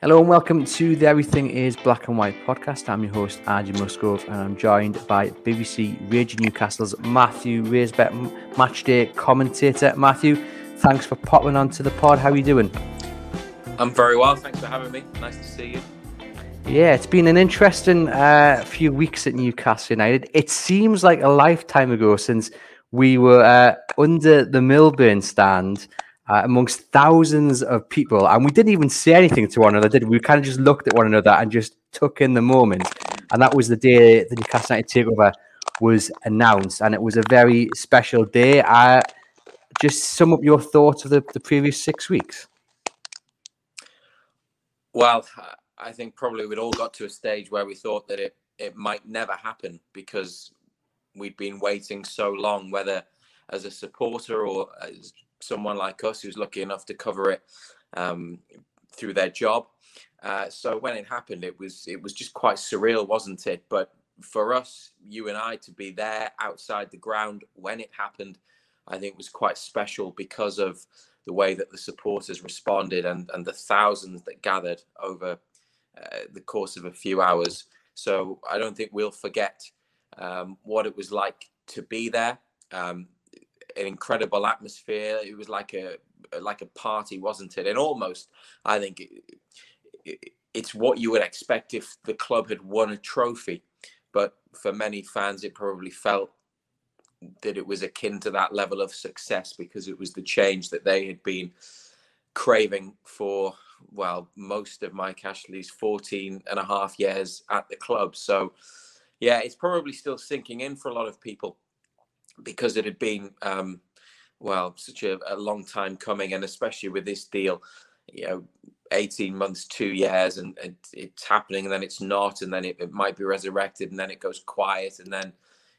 Hello and welcome to the Everything is Black and White podcast. I'm your host, Arjun Musgrove, and I'm joined by BBC Radio Newcastle's Matthew Raisbeck, matchday commentator. Matthew, thanks for popping onto the pod. How are you doing? I'm very well. Thanks for having me. Nice to see you. Yeah, it's been an interesting uh, few weeks at Newcastle United. It seems like a lifetime ago since we were uh, under the Milburn stand uh, amongst thousands of people. And we didn't even say anything to one another, did we? We kind of just looked at one another and just took in the moment. And that was the day the Newcastle United takeover was announced. And it was a very special day. I just sum up your thoughts of the, the previous six weeks. Well, I think probably we'd all got to a stage where we thought that it, it might never happen because we'd been waiting so long, whether as a supporter or as someone like us who's lucky enough to cover it um, through their job. Uh, so when it happened, it was it was just quite surreal, wasn't it? But for us, you and I, to be there outside the ground when it happened, I think was quite special because of the way that the supporters responded and and the thousands that gathered over uh, the course of a few hours. So I don't think we'll forget um, what it was like to be there. Um, an incredible atmosphere. It was like a like a party, wasn't it? And almost, I think it, it, it's what you would expect if the club had won a trophy. But for many fans, it probably felt that it was akin to that level of success because it was the change that they had been craving for well most of Mike Ashley's 14 and a half years at the club so yeah it's probably still sinking in for a lot of people because it had been um, well such a, a, long time coming, and especially with this deal, you know, eighteen months, two years, and, and it's happening, and then it's not, and then it, it, might be resurrected, and then it goes quiet, and then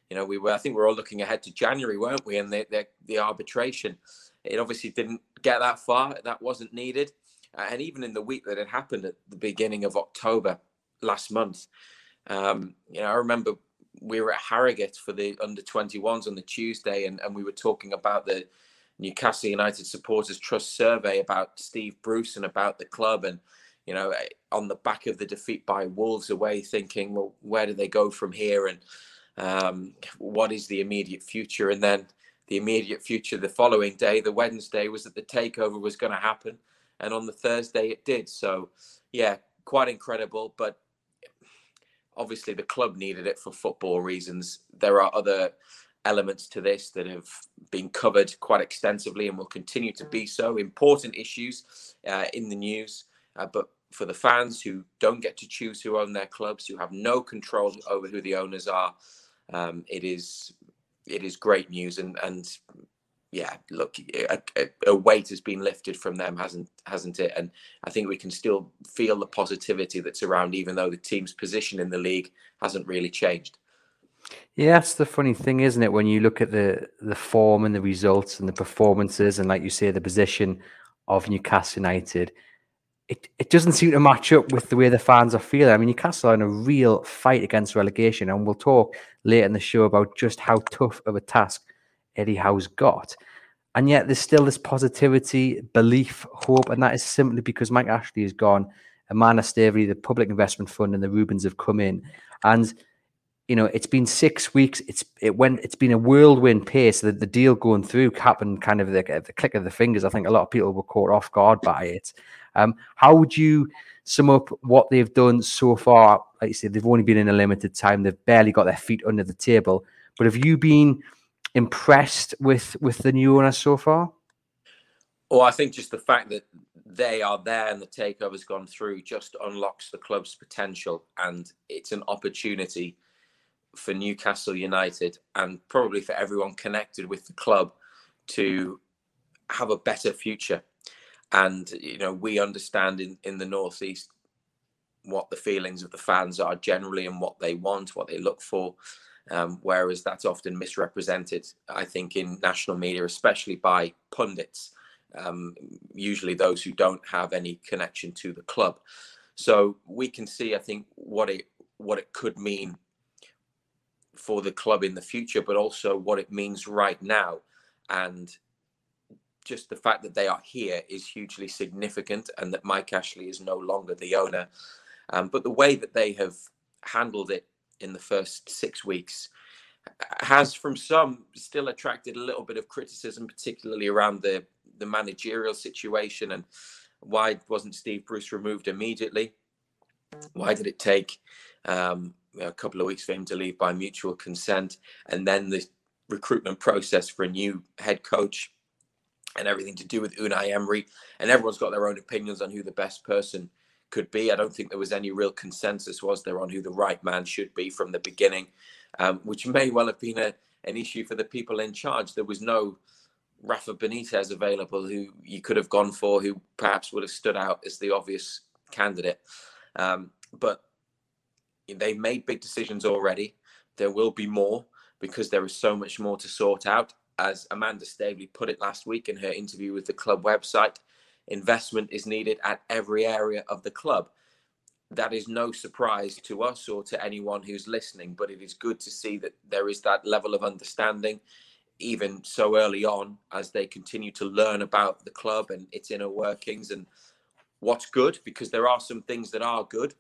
you know we were I think we're all looking ahead to January, weren't we? And the the, the arbitration, it obviously didn't get that far. That wasn't needed, uh, and even in the week that it happened at the beginning of October last month. Um, you know, I remember we were at Harrogate for the under 21s on the Tuesday, and, and we were talking about the Newcastle United Supporters Trust survey about Steve Bruce and about the club. And, you know, eh, on the back of the defeat by Wolves away, thinking, well, where do they go from here? And um, what is the immediate future? And then the immediate future the following day, the Wednesday, was that the takeover was going to happen. And on the Thursday, it did. So, yeah, quite incredible. But obviously the club needed it for football reasons. There are other elements to this that have been covered quite extensively and will continue to be so. Important issues uh, in the news, uh, but for the fans who don't get to choose who own their clubs, who have no control over who the owners are, um, it is it is great news and and yeah, look, eh, a, a, weight has been lifted from them, hasn't hasn't it? And I think we can still feel the positivity that's around, even though the team's position in the league hasn't really changed. Yeah, that's the funny thing, isn't it? When you look at the the form and the results and the performances, and like you say, the position of Newcastle United, it, it doesn't seem to match up with the way the fans are feeling. I mean, Newcastle are in a real fight against relegation, and we'll talk later in the show about just how tough of a task Eddie Howe's got. And yet there's still this positivity, belief, hope, and that is simply because Mike Ashley is gone, Amanda Staveley, the Public Investment Fund, and the Reubens have come in. And you know, it's been six weeks. It's it went. It's been a whirlwind pace. The, the deal going through happened kind of the, the click of the fingers. I think a lot of people were caught off guard by it. Um, how would you sum up what they've done so far? Like you said, they've only been in a limited time. They've barely got their feet under the table. But have you been impressed with with the new owner so far? Well, I think just the fact that they are there and the takeover's gone through just unlocks the club's potential, and it's an opportunity for Newcastle United and probably for everyone connected with the club to have a better future. And you know, we understand in in the northeast what the feelings of the fans are generally and what they want, what they look for. Um, whereas that's often misrepresented, I think, in national media, especially by pundits, um, usually those who don't have any connection to the club. So we can see, I think, what it what it could mean for the club in the future, but also what it means right now. And just the fact that they are here is hugely significant and that Mike Ashley is no longer the owner. Um, but the way that they have handled it in the first six weeks has, from some, still attracted a little bit of criticism, particularly around the, the managerial situation and why wasn't Steve Bruce removed immediately? Why did it take um, a couple of weeks for him to leave by mutual consent, and then the recruitment process for a new head coach and everything to do with Unai Emery. And everyone's got their own opinions on who the best person could be. I don't think there was any real consensus, was there, on who the right man should be from the beginning, um, which may well have been a, an issue for the people in charge. There was no Rafa Benitez available who you could have gone for, who perhaps would have stood out as the obvious candidate. Um, but they've made big decisions already. There will be more because there is so much more to sort out. As Amanda Staveley put it last week in her interview with the club website, investment is needed at every area of the club. That is no surprise to us or to anyone who's listening, but it is good to see that there is that level of understanding, even so early on, as they continue to learn about the club and its inner workings and what's good, because there are some things that are good,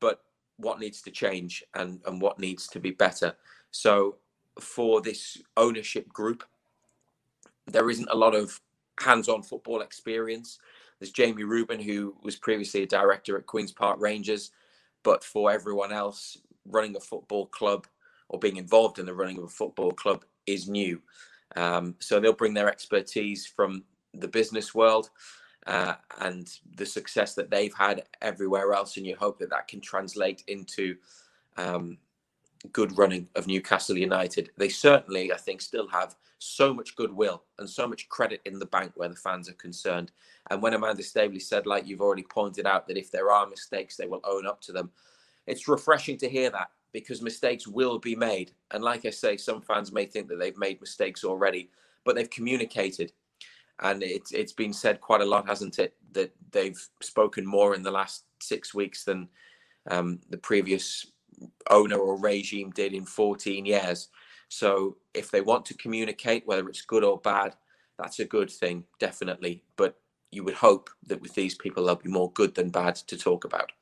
but what needs to change and, and what needs to be better. So for this ownership group, there isn't a lot of hands-on football experience. There's Jamie Reuben, who was previously a director at Queens Park Rangers, but for everyone else, running a football club or being involved in the running of a football club is new. Um, so they'll bring their expertise from the business world uh, and the success that they've had everywhere else, and you hope that that can translate into um, good running of Newcastle United. They certainly, I think, still have so much goodwill and so much credit in the bank where the fans are concerned. And when Amanda Staveley said, like you've already pointed out, that if there are mistakes, they will own up to them, it's refreshing to hear that because mistakes will be made. And like I say, some fans may think that they've made mistakes already, but they've communicated and it's it's been said quite a lot, hasn't it, that they've spoken more in the last six weeks than um, the previous owner or regime did in 14 years. So if they want to communicate, whether it's good or bad, that's a good thing, definitely. But you would hope that with these people, there'll be more good than bad to talk about.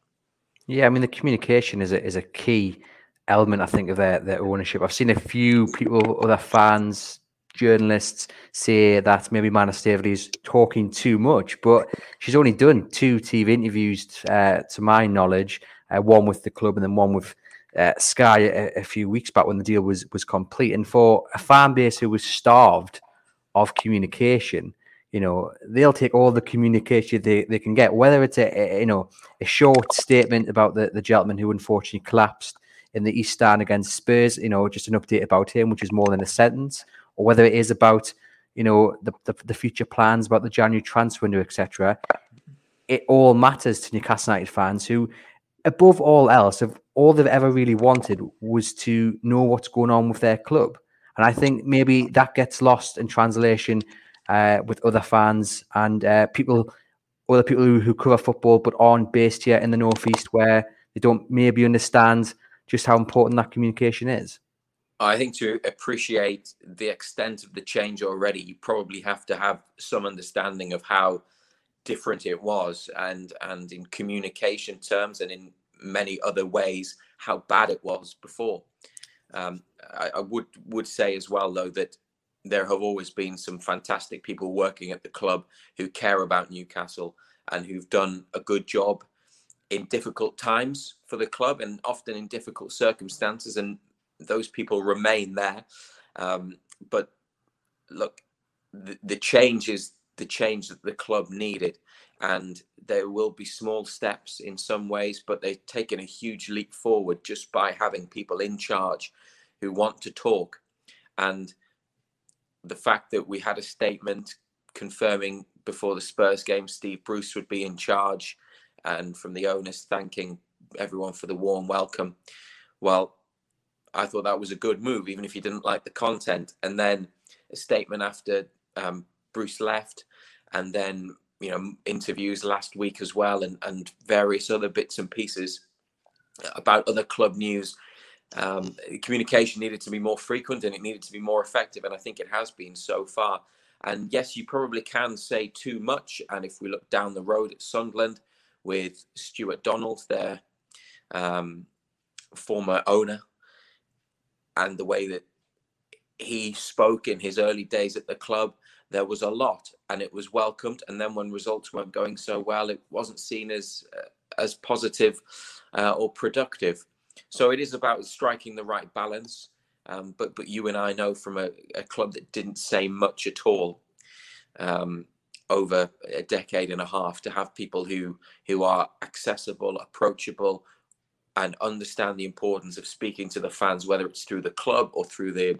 Yeah, I mean the communication is a is a key element, I think, of their their ownership. I've seen a few people, other fans, journalists say that maybe Mana is talking too much, but she's only done two TV interviews, uh, to my knowledge, uh, one with the club and then one with uh, Sky a, a, few weeks back when the deal was was complete. And for a fan base who was starved of communication, you know, they'll take all the communication they, they can get, whether it's a, a you know a short statement about the, the gentleman who unfortunately collapsed in the East Stand against Spurs, you know, just an update about him, which is more than a sentence, or whether it is about you know the, the, the future plans about the January transfer window, etc. It all matters to Newcastle United fans who, above all else, have all they've ever really wanted was to know what's going on with their club. And I think maybe that gets lost in translation uh, with other fans and uh, people, other people who, who cover football but aren't based here in the northeast, where they don't maybe understand just how important that communication is. I think to appreciate the extent of the change already, you probably have to have some understanding of how different it was, and and in communication terms, and in many other ways, how bad it was before. Um, I, I would would say as well, though, that there have always been some fantastic people working at the club who care about Newcastle and who've done a good job in difficult times for the club and often in difficult circumstances. And those people remain there. Um, but look, the, the change is the change that the club needed. And there will be small steps in some ways, but they've taken a huge leap forward just by having people in charge who want to talk. And the fact that we had a statement confirming before the Spurs game Steve Bruce would be in charge and from the owners thanking everyone for the warm welcome. Well, I thought that was a good move, even if you didn't like the content. And then a statement after um, Bruce left, and then you know interviews last week as well, and and various other bits and pieces about other club news. Um, communication needed to be more frequent and it needed to be more effective, and I think it has been so far. And yes, you probably can say too much. And if we look down the road at Sunderland with Stewart Donald, their um, former owner, and the way that he spoke in his early days at the club, there was a lot, and it was welcomed. And then when results weren't going so well, it wasn't seen as uh, as positive uh, or productive. So it is about striking the right balance. Um, but but you and I know from a, a club that didn't say much at all um, over a decade and a half to have people who who are accessible, approachable, and understand the importance of speaking to the fans, whether it's through the club or through the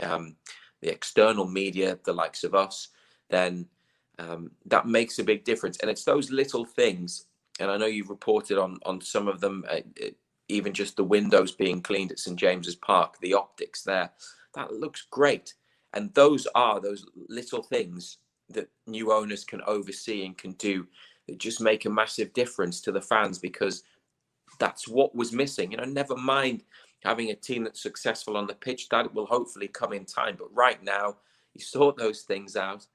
um, the external media, the likes of us, then um, that makes a big difference. And it's those little things. And I know you've reported on on some of them. Uh, even just the windows being cleaned at St James's Park, the optics there, that looks great. And those are those little things that new owners can oversee and can do that just make a massive difference to the fans because that's what was missing. You know, never mind having a team that's successful on the pitch, that will hopefully come in time. But right now, you sort those things out,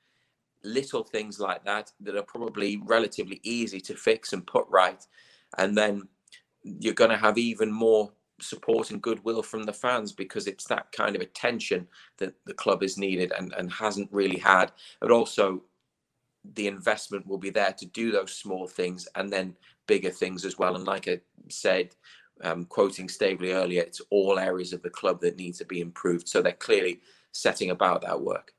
little things like that, that are probably relatively easy to fix and put right. And then you're going to have even more support and goodwill from the fans because it's that kind of attention that the club is needed and, and hasn't really had. But also, the investment will be there to do those small things and then bigger things as well. And like I said, um, quoting Staveley earlier, it's all areas of the club that need to be improved. So they're clearly setting about that work.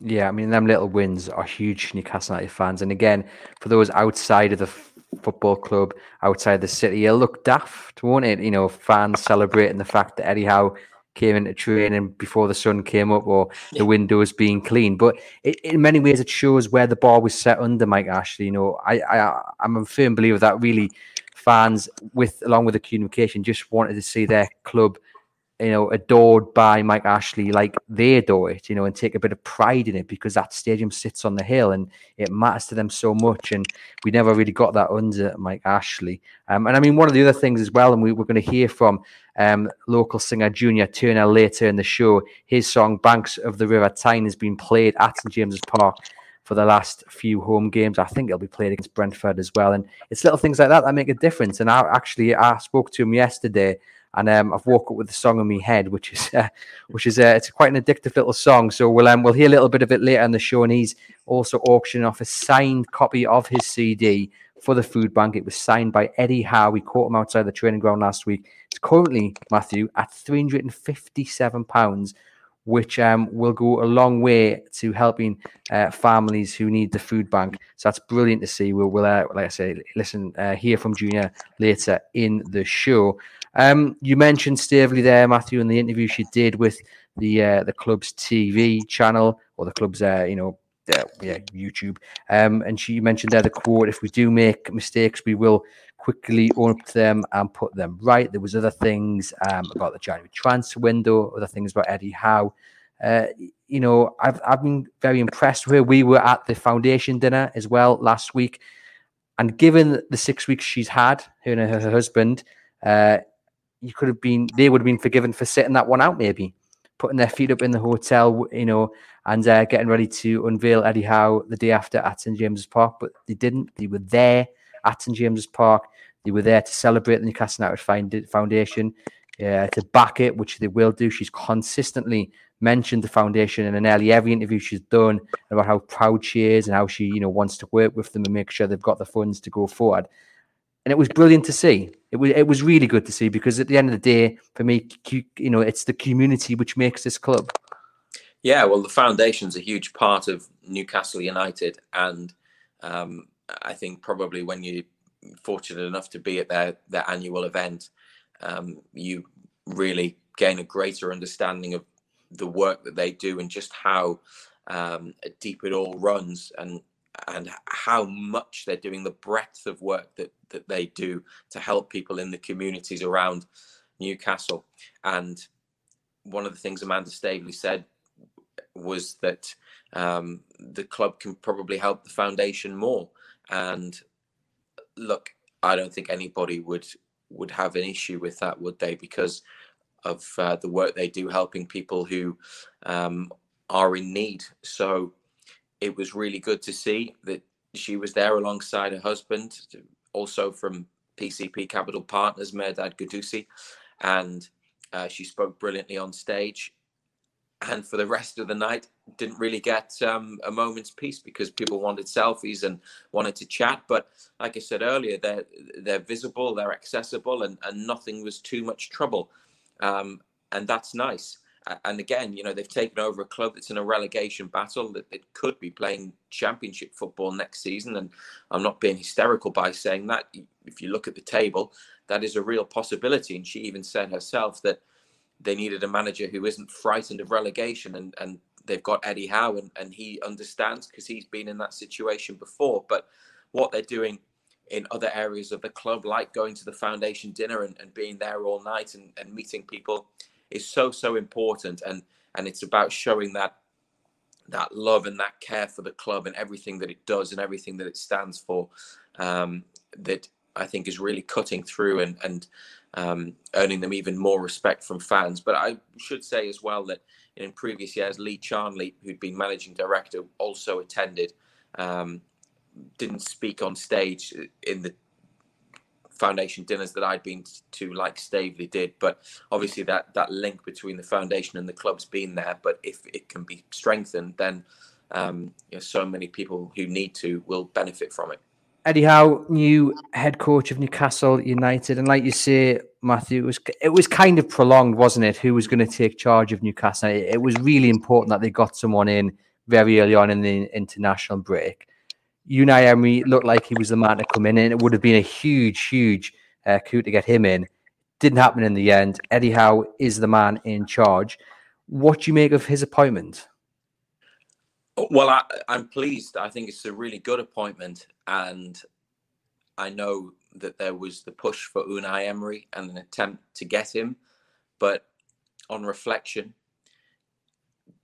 Yeah, I mean, them little wins are huge Newcastle United fans. And again, for those outside of the football club outside the city. It'll look daft, won't it? You know, fans celebrating the fact that Eddie Howe came into training before the sun came up or the windows being clean. But it, in many ways, it shows where the bar was set under Mike Ashley. You know, I, I I'm a firm believer that really fans, with along with the communication, just wanted to see their club you know, adored by Mike Ashley like they adore it, you know, and take a bit of pride in it because that stadium sits on the hill and it matters to them so much. And we never really got that under Mike Ashley. Um, and I mean, one of the other things as well, and we, we're going to hear from um, local singer Junior Turner later in the show. His song Banks of the River Tyne has been played at St James's Park for the last few home games. I think it'll be played against Brentford as well. And it's little things like that that make a difference. And I actually I spoke to him yesterday and um, I've woke up with the song in my head, which is uh, which is uh, it's quite an addictive little song. So we'll um, we'll hear a little bit of it later in the show, and he's also auctioning off a signed copy of his CD for the food bank. It was signed by Eddie Howe. We caught him outside the training ground last week. It's currently Matthew at three hundred and fifty-seven pounds. Which um, will go a long way to helping uh, families who need the food bank. So that's brilliant to see. We'll, we'll uh, like I say, listen, uh, hear from Junior later in the show. Um, you mentioned Staveley there, Matthew, in the interview she did with the uh, the club's TV channel or the club's uh, you know uh, yeah YouTube. Um, and she mentioned there the quote: "If we do make mistakes, we will quickly own up to them and put them right." There was other things um, about the January transfer window, other things about Eddie Howe. Uh, you know, I've I've been very impressed with her. We were at the foundation dinner as well last week, and given the six weeks she's had, her and her, her husband, uh, you could have been they would have been forgiven for sitting that one out maybe putting their feet up in the hotel you know and uh, getting ready to unveil Eddie Howe the day after at St James's Park but they didn't they were there at St James's Park they were there to celebrate the Newcastle United Foundation uh, to back it which they will do she's consistently mentioned the foundation in nearly every interview she's done about how proud she is and how she you know wants to work with them and make sure they've got the funds to go forward and it was brilliant to see. It was it was really good to see because at the end of the day, for me, you know, it's the community which makes this club. Yeah, well, the foundation's a huge part of Newcastle United, and um, I think probably when you're fortunate enough to be at their their annual event, um, you really gain a greater understanding of the work that they do and just how um, deep it all runs. And and how much they're doing, the breadth of work that that they do to help people in the communities around Newcastle. And one of the things Amanda Staveley said was that um, the club can probably help the foundation more. And look, I don't think anybody would would have an issue with that, would they? Because of uh, the work they do helping people who um, are in need. So it was really good to see that she was there alongside her husband, also from PCP Capital Partners, Mehrdad Ghodoussi, and uh, she spoke brilliantly on stage. And for the rest of the night, didn't really get um, a moment's peace because people wanted selfies and wanted to chat. But like I said earlier, they're they're visible, they're accessible, and, and nothing was too much trouble. Um, and that's nice and again, you know, they've taken over a club that's in a relegation battle that, it could be playing championship football next season. And I'm not being hysterical by saying that. If you look at the table, that is a real possibility. And she even said herself that they needed a manager who isn't frightened of relegation. And, and they've got Eddie Howe, and, and he understands because he's been in that situation before. But what they're doing in other areas of the club, like going to the foundation dinner and, and being there all night and, and meeting people is so so important and and it's about showing that that love and that care for the club and everything that it does and everything that it stands for um, that I think is really cutting through and and um, earning them even more respect from fans. But I should say as well that in previous years, Lee Charnley, who'd been managing director, also attended. Um, didn't speak on stage in the foundation dinners that I'd been to, like Staveley did. But obviously, that that link between the foundation and the club's been there. But if it can be strengthened, then um, you know, so many people who need to will benefit from it. Eddie Howe, new head coach of Newcastle United, and like you say, Matthew, it was it was kind of prolonged, wasn't it? Who was going to take charge of Newcastle? It, it was really important that they got someone in very early on in the international break. Unai Emery looked like he was the man to come in, and it would have been a huge, huge uh, coup to get him in. Didn't happen in the end. Eddie Howe is the man in charge. What do you make of his appointment? Well, I, I'm pleased. I think it's a really good appointment, and I know that there was the push for Unai Emery and an attempt to get him, but on reflection,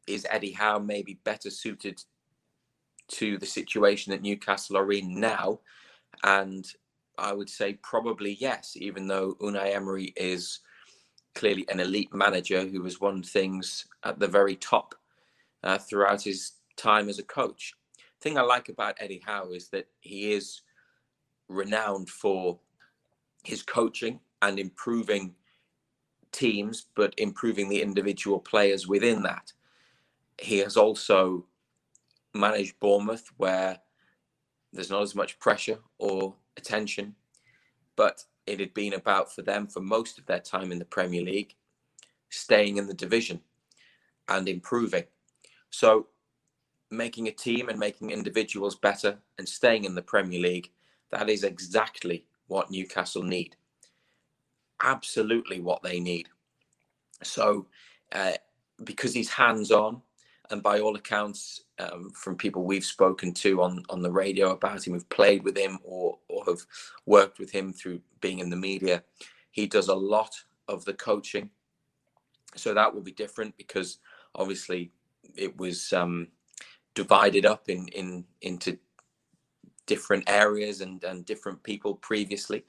is Eddie Howe maybe better suited to the situation that Newcastle are in now? And I would say probably yes, even though Unai Emery is clearly an elite manager who has won things at the very top uh, throughout his time as a coach. The thing I like about Eddie Howe is that he is renowned for his coaching and improving teams, but improving the individual players within that. He has also managed Bournemouth, where there's not as much pressure or attention, but it had been about for them for most of their time in the Premier League, staying in the division and improving. So, making a team and making individuals better and staying in the Premier League, that is exactly what Newcastle need. Absolutely what they need. So, uh, because he's hands on, and by all accounts, um, from people we've spoken to on on the radio about him, who've played with him or or have worked with him through being in the media, he does a lot of the coaching. So that will be different because obviously it was um, divided up in in into different areas and and different people previously.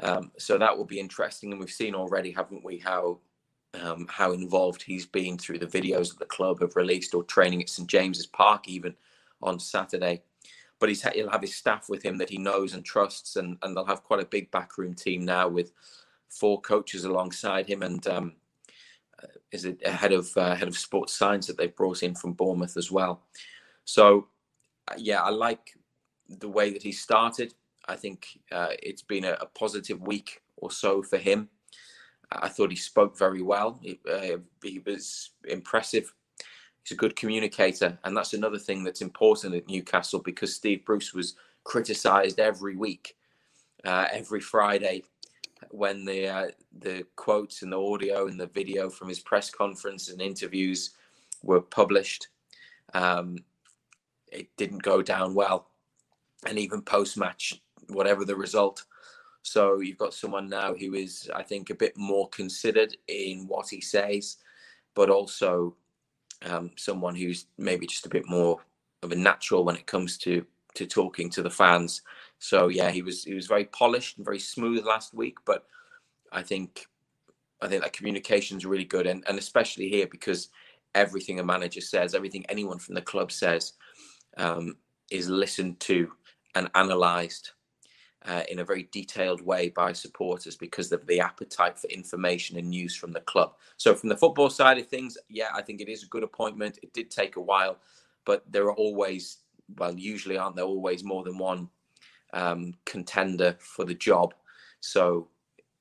Um, so that will be interesting, and we've seen already, haven't we, how um, how involved he's been through the videos that the club have released or training at St James's Park even on Saturday. But he's, he'll have his staff with him that he knows and trusts, and, and they'll have quite a big backroom team now with four coaches alongside him, and um, is it a head of uh, head of sports science that they've brought in from Bournemouth as well. So, uh, yeah, I like the way that he started. I think uh, it's been a, a positive week or so for him. I thought he spoke very well. He, uh, he was impressive. He's a good communicator, and that's another thing that's important at Newcastle because Steve Bruce was criticised every week, uh, every Friday, when the uh, the quotes and the audio and the video from his press conference and interviews were published. Um, it didn't go down well, and even post match, whatever the result. So you've got someone now who is, I think, a bit more considered in what he says, but also um, someone who's maybe just a bit more of a natural when it comes to to talking to the fans. So yeah, he was he was very polished and very smooth last week, but I think I think that communication is really good, and and especially here because everything a manager says, everything anyone from the club says, um, is listened to and analysed uh, in a very detailed way by supporters because of the appetite for information and news from the club. So, from the football side of things, yeah, I think it is a good appointment. It did take a while, but there are always, well, usually aren't there always more than one um, contender for the job. So,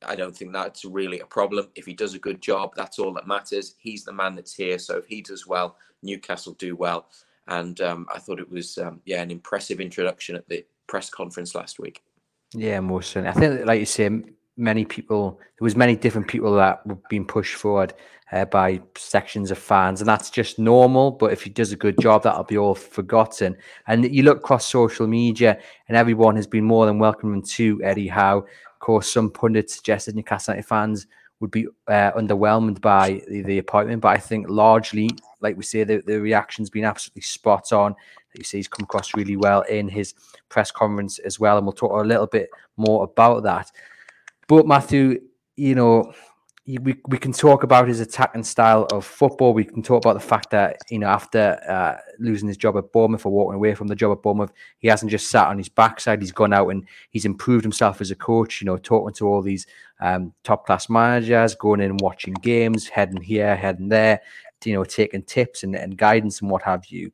I don't think that's really a problem. If he does a good job, that's all that matters. He's the man that's here. So, if he does well, Newcastle do well. And um, I thought it was, um, yeah, an impressive introduction at the press conference last week. Yeah, most certainly. I think, like you say, many people there was many different people that were being pushed forward uh, by sections of fans, and that's just normal. But if he does a good job, that'll be all forgotten. And you look across social media, and everyone has been more than welcoming to Eddie Howe. Of course, some pundits suggested Newcastle United fans would be uh, underwhelmed by the, the, appointment, but I think largely, like we say, the, the reaction's been absolutely spot on you see he's come across really well in his press conference as well. And we'll talk a little bit more about that. But Matthew, you know, we, we can talk about his attacking style of football. We can talk about the fact that, you know, after uh, losing his job at Bournemouth or walking away from the job at Bournemouth, he hasn't just sat on his backside. He's gone out and he's improved himself as a coach, you know, talking to all these um, top class managers, going in and watching games, heading here, heading there, you know, taking tips and, and guidance and what have you.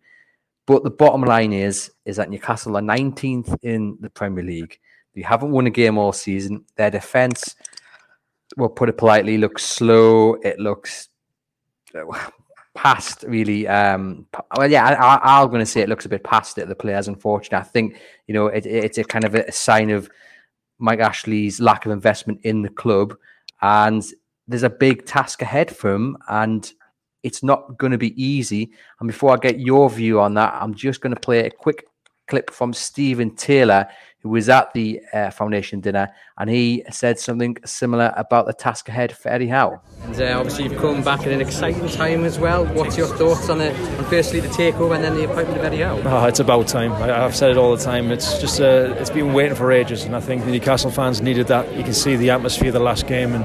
But the bottom line is, is that Newcastle are 19th in the Premier League. They haven't won a game all season. Their defence, we'll put it politely, looks slow. It looks past really. Um, well, yeah, I, am going to say it looks a bit past it. The players, unfortunately, I think you know it, it's a kind of a sign of Mike Ashley's lack of investment in the club, and there's a big task ahead for him. And it's not going to be easy. And before I get your view on that, I'm just going to play a quick clip from Steven Taylor, who was at the uh, foundation dinner, and he said something similar about the task ahead for Eddie Howe. And uh, obviously, you've come back at an exciting time as well. What's your thoughts on the, on firstly the takeover and then the appointment of Eddie Howe? Oh, it's about time. I, have said it all the time. It's just uh, it's been waiting for ages, and I think the Newcastle fans needed that. You can see the atmosphere of the last game and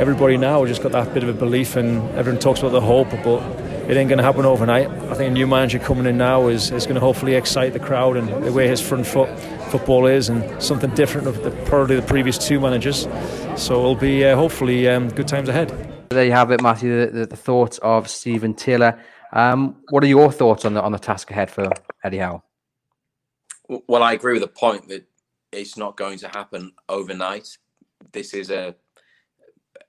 everybody now just got that bit of a belief, and everyone talks about the hope, but it ain't going to happen overnight. I think a new manager coming in now is, is going to hopefully excite the crowd and the way his front foot football is, and something different of the, probably the previous two managers. So it'll be uh, hopefully um, good times ahead. There you have it, Matthew. The, the, the thoughts of Steven Taylor. Um, what are your thoughts on the on the task ahead for Eddie Howe? Well, I agree with the point that it's not going to happen overnight. This is a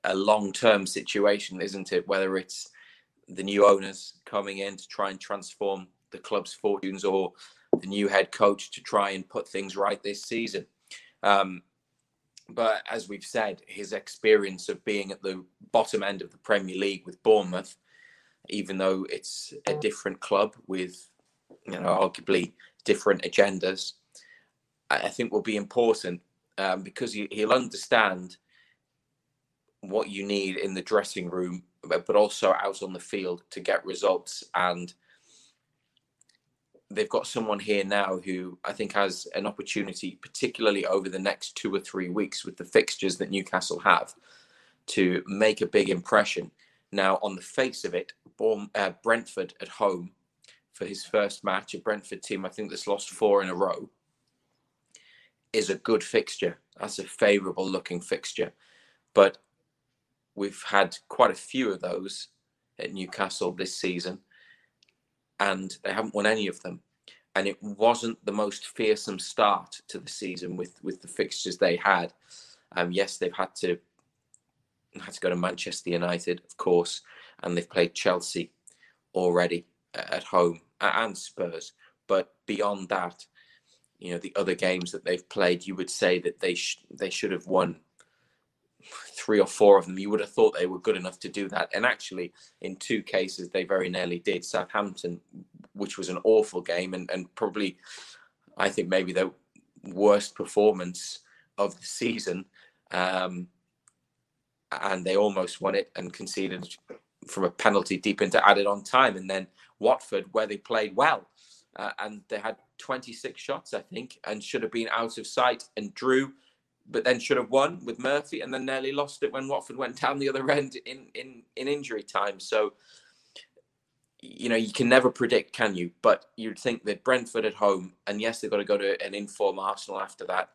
a long term situation, isn't it? Whether it's the new owners coming in to try and transform the club's fortunes or the new head coach to try and put things right this season. Um, but as we've said, his experience of being at the bottom end of the Premier League with Bournemouth, even though it's a different club with, you know, arguably different agendas, I think will be important um, because he, he'll understand what you need in the dressing room, but also out on the field to get results. And they've got someone here now who I think has an opportunity, particularly over the next two or three weeks with the fixtures that Newcastle have, to make a big impression. Now, on the face of it, uh, Brentford at home for his first match, a Brentford team I think that's lost four in a row, is a good fixture. That's a favourable looking fixture. But We've had quite a few of those at Newcastle this season, and they haven't won any of them. And it wasn't the most fearsome start to the season with with the fixtures they had. Um, yes, they've had to had to go to Manchester United, of course, and they've played Chelsea already at home and Spurs. But beyond that, you know, the other games that they've played, you would say that they sh- they should have won three or four of them, you would have thought they were good enough to do that. And actually, in two cases, they very nearly did. Southampton, which was an awful game and, and probably, I think, maybe the worst performance of the season. Um, and they almost won it and conceded from a penalty deep into added on time. And then Watford, where they played well. Uh, and they had 26 shots, I think, and should have been out of sight and drew but then should have won with Murphy and then nearly lost it when Watford went down the other end in in in injury time. So you know you can never predict, can you? But you'd think that Brentford at home, and yes, they've got to go to an inform Arsenal after that.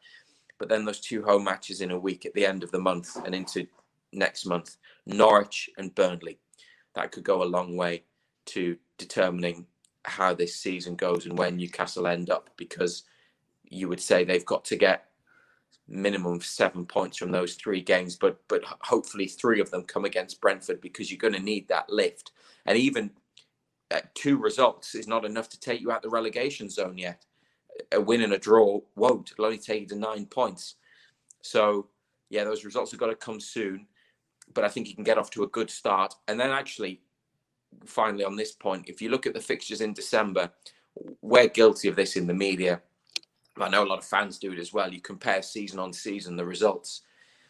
But then those two home matches in a week at the end of the month and into next month, Norwich and Burnley, that could go a long way to determining how this season goes and where Newcastle end up because you would say they've got to get minimum seven points from those three games, but but hopefully three of them come against Brentford because you're going to need that lift. And even uh, two results is not enough to take you out the relegation zone yet. A win and a draw won't. It'll only take you to nine points. So yeah, those results have got to come soon. But I think you can get off to a good start. And then actually, finally on this point, if you look at the fixtures in December, we're guilty of this in the media I know a lot of fans do it as well. You compare season on season the results.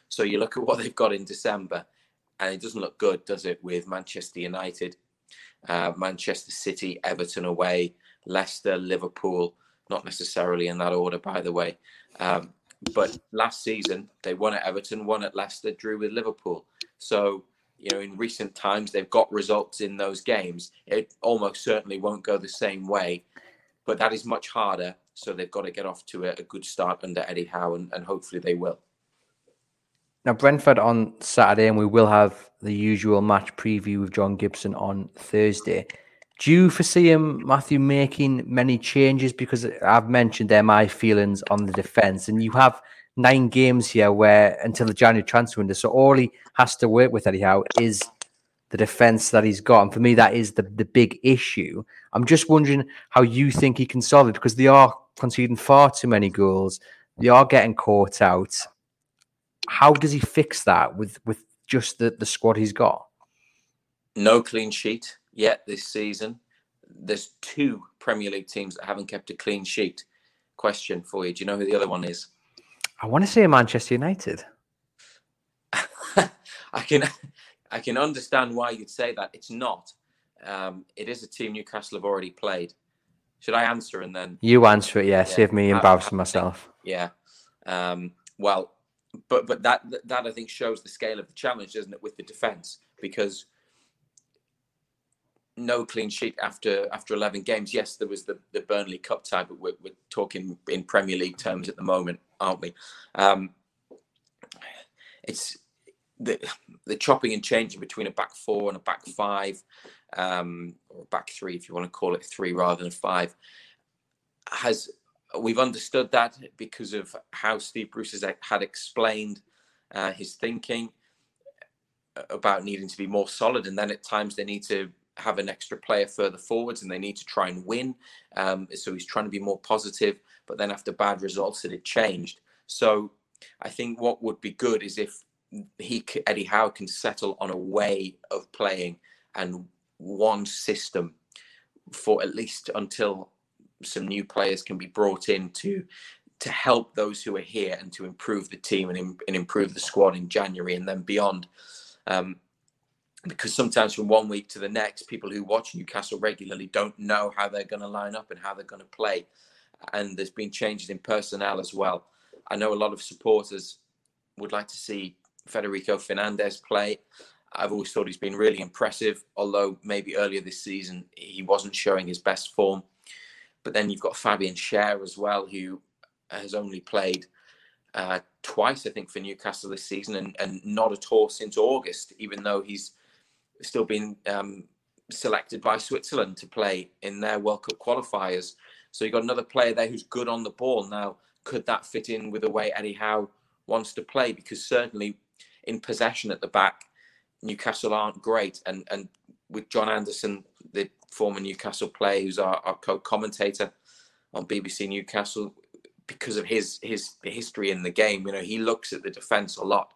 So you look at what they've got in December, and it doesn't look good, does it? With Manchester United, uh, Manchester City, Everton away, Leicester, Liverpool, not necessarily in that order, by the way. Um, but last season they won at Everton, won at Leicester, drew with Liverpool. So you know, in recent times they've got results in those games. It almost certainly won't go the same way, but that is much harder so they've got to get off to a, a good start under Eddie Howe, and, and hopefully they will. Now, Brentford on Saturday, and we will have the usual match preview with John Gibson on Thursday. Do you foresee him, Matthew, making many changes? Because I've mentioned there my feelings on the defence, and you have nine games here where until the January transfer window, so all he has to work with Eddie Howe is the defense that he's got. And for me, that is the, the big issue. I'm just wondering how you think he can solve it because they are conceding far too many goals. They are getting caught out. How does he fix that with with just the, the squad he's got? No clean sheet yet this season. There's two Premier League teams that haven't kept a clean sheet. Question for you: Do you know who the other one is? I want to say Manchester United. I can I can understand why you'd say that. It's not. Um, it is a team Newcastle have already played. Should I answer and then you answer it? Yeah, yeah. save me embarrassing myself. Yeah. Um, well, but but that that I think shows the scale of the challenge, doesn't it, with the defence? Because no clean sheet after after 11 games. Yes, there was the, the Burnley Cup tie, but we're, we're talking in Premier League terms at the moment, aren't we? Um, it's the the chopping and changing between a back four and a back five, um, or back three, if you want to call it three rather than five, has we've understood that because of how Steve Bruce has had explained uh, his thinking about needing to be more solid, and then at times they need to have an extra player further forwards, and they need to try and win. Um, so he's trying to be more positive, but then after bad results, it had changed. So I think what would be good is if he Eddie Howe can settle on a way of playing and one system for at least until some new players can be brought in to to help those who are here and to improve the team and, and improve the squad in January and then beyond. Um, because sometimes from one week to the next, people who watch Newcastle regularly don't know how they're going to line up and how they're going to play. And there's been changes in personnel as well. I know a lot of supporters would like to see Federico Fernandez play. I've always thought he's been really impressive, although maybe earlier this season he wasn't showing his best form. But then you've got Fabian Schär as well, who has only played uh, twice, I think, for Newcastle this season, and, and not at all since August, even though he's still been um, selected by Switzerland to play in their World Cup qualifiers. So you've got another player there who's good on the ball. Now, could that fit in with the way Eddie Howe wants to play? Because certainly in possession at the back, Newcastle aren't great. And and with John Anderson, the former Newcastle player, who's our, our co-commentator on BBC Newcastle, because of his his history in the game, you know, he looks at the defence a lot.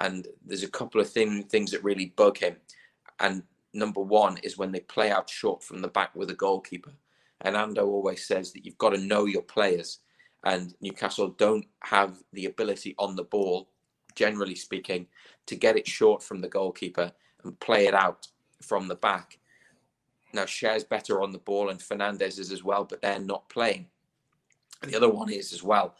and there's a couple of thing, things that really bug him. And number one is when they play out short from the back with a goalkeeper. And Ando always says that you've got to know your players, and Newcastle don't have the ability on the ball, generally speaking, to get it short from the goalkeeper and play it out from the back. Now, Schär's better on the ball, and Fernandez is as well, but they're not playing. And the other one is as well,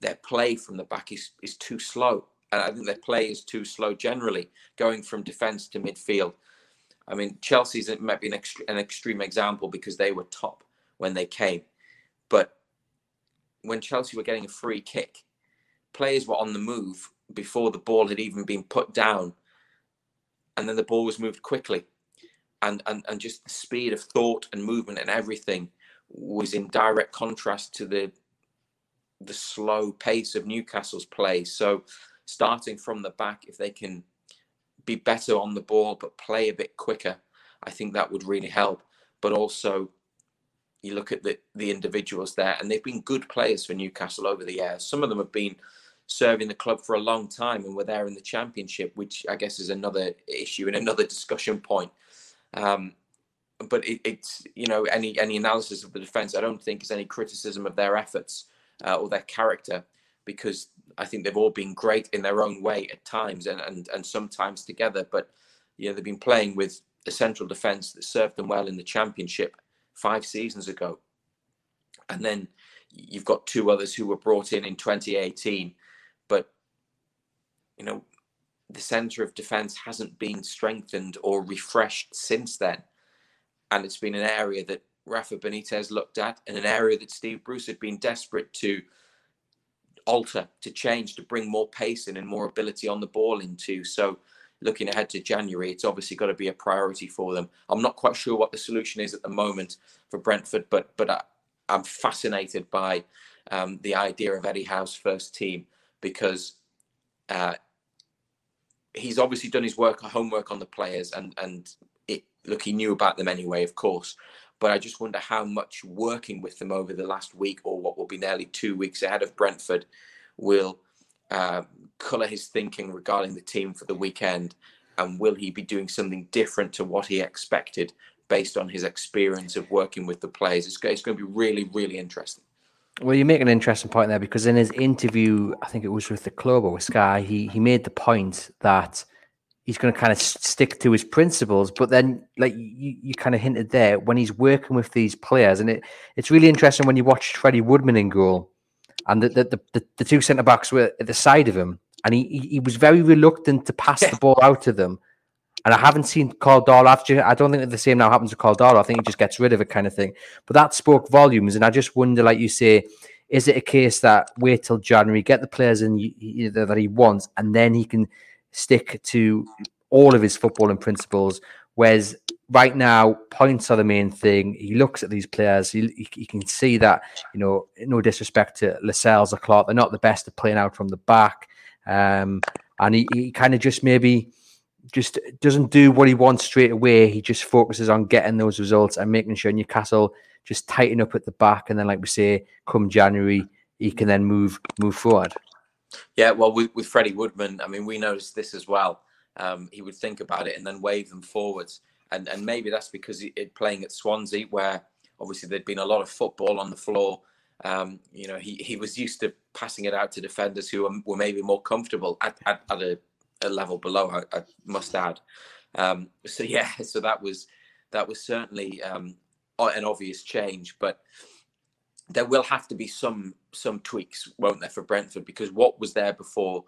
their play from the back is, is too slow. And I think their play is too slow generally, going from defence to midfield. I mean, Chelsea's might be an, ext- an extreme example because they were top when they came. But when Chelsea were getting a free kick, players were on the move before the ball had even been put down. And then the ball was moved quickly. And, and, and just the speed of thought and movement and everything was in direct contrast to the the slow pace of Newcastle's play. So starting from the back, if they can be better on the ball but play a bit quicker, I think that would really help. But also, you look at the the individuals there, and they've been good players for Newcastle over the years. Some of them have been serving the club for a long time and were there in the championship, which I guess is another issue and another discussion point. Um, but it, it's you know any any analysis of the defense, I don't think is any criticism of their efforts uh, or their character because I think they've all been great in their own way at times and and and sometimes together. But you know they've been playing with a central defence that served them well in the championship five seasons ago, and then you've got two others who were brought in in 2018, but you know the centre of defence hasn't been strengthened or refreshed since then and it's been an area that Rafa Benitez looked at, and an area that Steve Bruce had been desperate to alter, to change, to bring more pace in and more ability on the ball into. So, looking ahead to January, it's obviously got to be a priority for them. I'm not quite sure what the solution is at the moment for Brentford, but but I, am fascinated by um, the idea of Eddie Howe's first team because uh, he's obviously done his work, homework on the players, and and look, he knew about them anyway, of course. But I just wonder how much working with them over the last week, or what will be nearly two weeks ahead of Brentford, will uh, colour his thinking regarding the team for the weekend. And will he be doing something different to what he expected based on his experience of working with the players? It's, it's going to be really, really interesting. Well, you make an interesting point there because in his interview, I think it was with the club or with Sky, he he made the point that he's going to kind of stick to his principles. But then, like you, you kind of hinted there, when he's working with these players, and it, it's really interesting when you watch Freddie Woodman in goal, and the the, the, the two centre backs were at the side of him, and he, he was very reluctant to pass the ball out to them. And I haven't seen Karl Darlow. After, I don't think the same now happens to Karl Darlow. I think he just gets rid of it, kind of thing. But that spoke volumes. And I just wonder, like you say, is it a case that wait till January, get the players in that he wants, and then he can stick to all of his footballing principles. Whereas right now, points are the main thing. He looks at these players. He, he can see that, you know, no disrespect to Lascelles or Clark, they're not the best at playing out from the back. Um, and he, he kind of just maybe just doesn't do what he wants straight away. He just focuses on getting those results and making sure Newcastle just tighten up at the back. And then, like we say, come January, he can then move move forward. Yeah, well, with, with Freddie Woodman, I mean, we noticed this as well. Um, he would think about it and then wave them forwards, and and maybe that's because he, it playing at Swansea, where obviously there'd been a lot of football on the floor. Um, you know, he he was used to passing it out to defenders who were, maybe more comfortable at, at, at a, a, level below. I, I must add. Um, so yeah, so that was that was certainly um, an obvious change, but there will have to be some some tweaks, won't there, for Brentford? Because what was there before,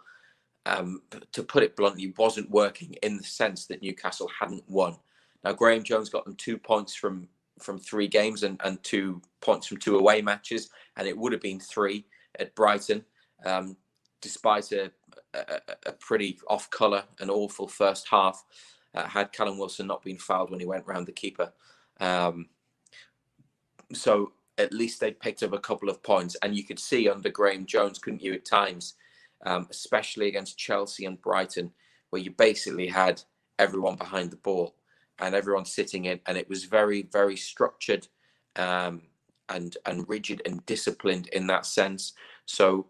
um, to put it bluntly, wasn't working in the sense that Newcastle hadn't won. Now Graeme Jones got them two points from from three games and, and two points from two away matches, and it would have been three at Brighton, um, despite a, a, a, pretty off colour and awful first half. Uh, had Callum Wilson not been fouled when he went round the keeper. Um, so at least they picked up a couple of points. And you could see under Graeme Jones, couldn't you, at times, um, especially against Chelsea and Brighton, where you basically had everyone behind the ball and everyone sitting in, and it was very, very structured um, and and rigid and disciplined in that sense. So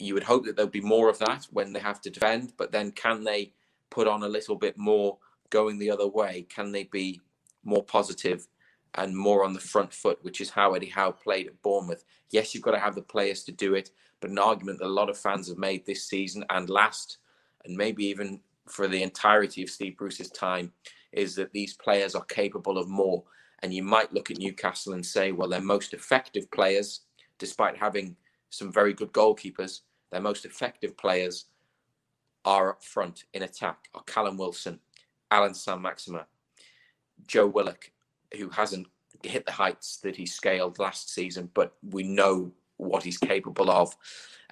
you would hope that there'll be more of that when they have to defend, but then can they put on a little bit more going the other way? Can they be more positive and more on the front foot, which is how Eddie Howe played at Bournemouth? Yes, you've got to have the players to do it, but an argument that a lot of fans have made this season and last, and maybe even for the entirety of Steve Bruce's time, is that these players are capable of more. And you might look at Newcastle and say, well, their most effective players, despite having some very good goalkeepers, their most effective players are up front in attack are Callum Wilson, Allan Saint-Maximin, Joe Willock, who hasn't hit the heights that he scaled last season, but we know what he's capable of.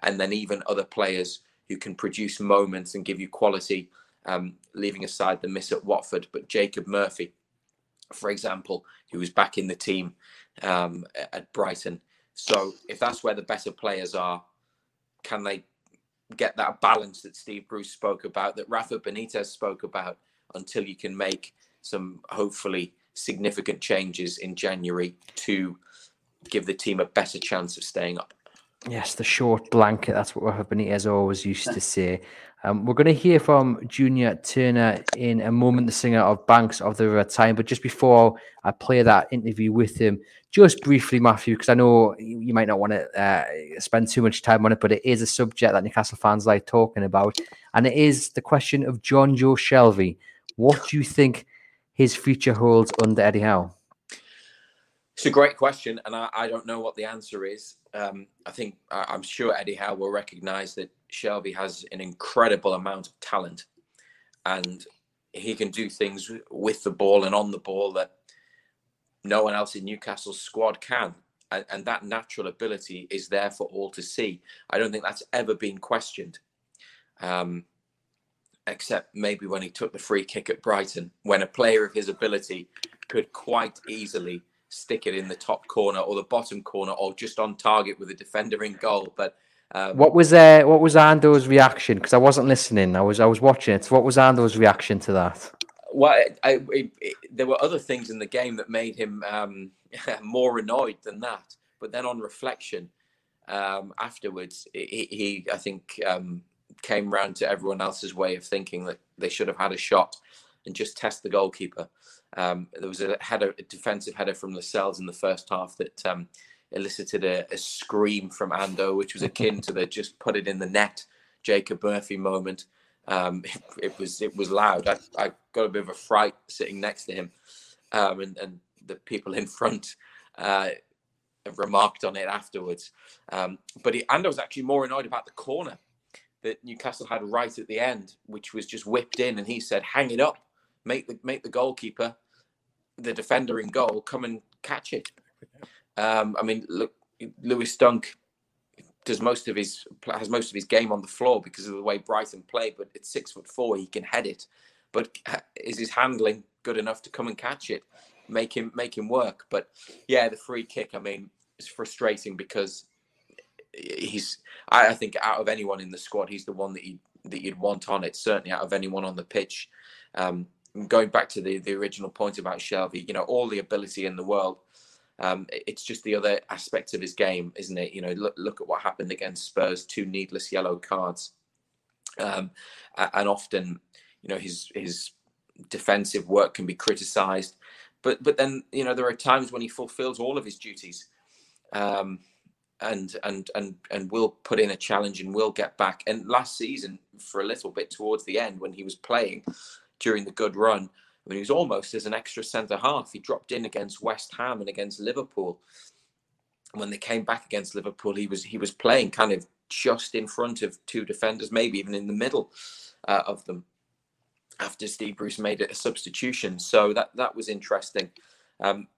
And then even other players who can produce moments and give you quality, um, leaving aside the miss at Watford. But Jacob Murphy, for example, who was back in the team um, at Brighton. So if that's where the better players are, can they get that balance that Steve Bruce spoke about, that Rafa Benitez spoke about, until you can make some hopefully significant changes in January to give the team a better chance of staying up. Yes, the short blanket. That's what Rafa Benitez always used to say. Um, we're going to hear from Junior Turner in a moment, the singer of Banks of the River Tyne. But just before I play that interview with him, just briefly, Matthew, because I know you might not want to uh, spend too much time on it, but it is a subject that Newcastle fans like talking about. And it is the question of Jonjo Shelvey. What do you think his future holds under Eddie Howe? It's a great question, and I, I don't know what the answer is. Um, I think I, am sure Eddie Howe will recognise that Shelvey has an incredible amount of talent, and he can do things with the ball and on the ball that no one else in Newcastle's squad can. And, and that natural ability is there for all to see. I don't think that's ever been questioned. Um, except maybe when he took the free kick at Brighton, when a player of his ability could quite easily stick it in the top corner or the bottom corner or just on target with a defender in goal. But um, what was uh, what was Ando's reaction? Because I wasn't listening. I was I was watching it. What was Ando's reaction to that? Well, I, I, it, there were other things in the game that made him um, more annoyed than that. But then on reflection, um, afterwards, he, he, I think um, came round to everyone else's way of thinking that they should have had a shot and just test the goalkeeper. Um, there was a header, a defensive header from Lascelles in the first half that um, elicited a, a, scream from Ando, which was akin to the just put it in the net Jacob Murphy moment. Um, it, it, was it was loud. I, I, got a bit of a fright sitting next to him, um, and, and the people in front uh, remarked on it afterwards. Um, but he, Ando was actually more annoyed about the corner that Newcastle had right at the end, which was just whipped in, and he said, "Hang it up, make the make the goalkeeper, the defender in goal, come and catch it." Um, I mean, look, Lewis Dunk does most of his has most of his game on the floor because of the way Brighton play. But at six foot four, he can head it. But is his handling good enough to come and catch it, make him make him work? But yeah, the free kick. I mean, it's frustrating because he's I, I, think out of anyone in the squad, he's the one that you that you'd want on it. Certainly out of anyone on the pitch. Um, going back to the the original point about Shelvey, you know, all the ability in the world. Um, it's just the other aspect of his game, isn't it? You know, look look at what happened against Spurs, two needless yellow cards, um, and often, you know, his his defensive work can be criticised, but but then you know there are times when he fulfills all of his duties. Um, and and and and will put in a challenge and will get back. And last season, for a little bit towards the end, when he was playing during the good run, I mean, he was almost as an extra centre half. He dropped in against West Ham and against Liverpool. And when they came back against Liverpool, he was he was playing kind of just in front of two defenders, maybe even in the middle uh, of them. After Steve Bruce made it a substitution, so that that was interesting. Um,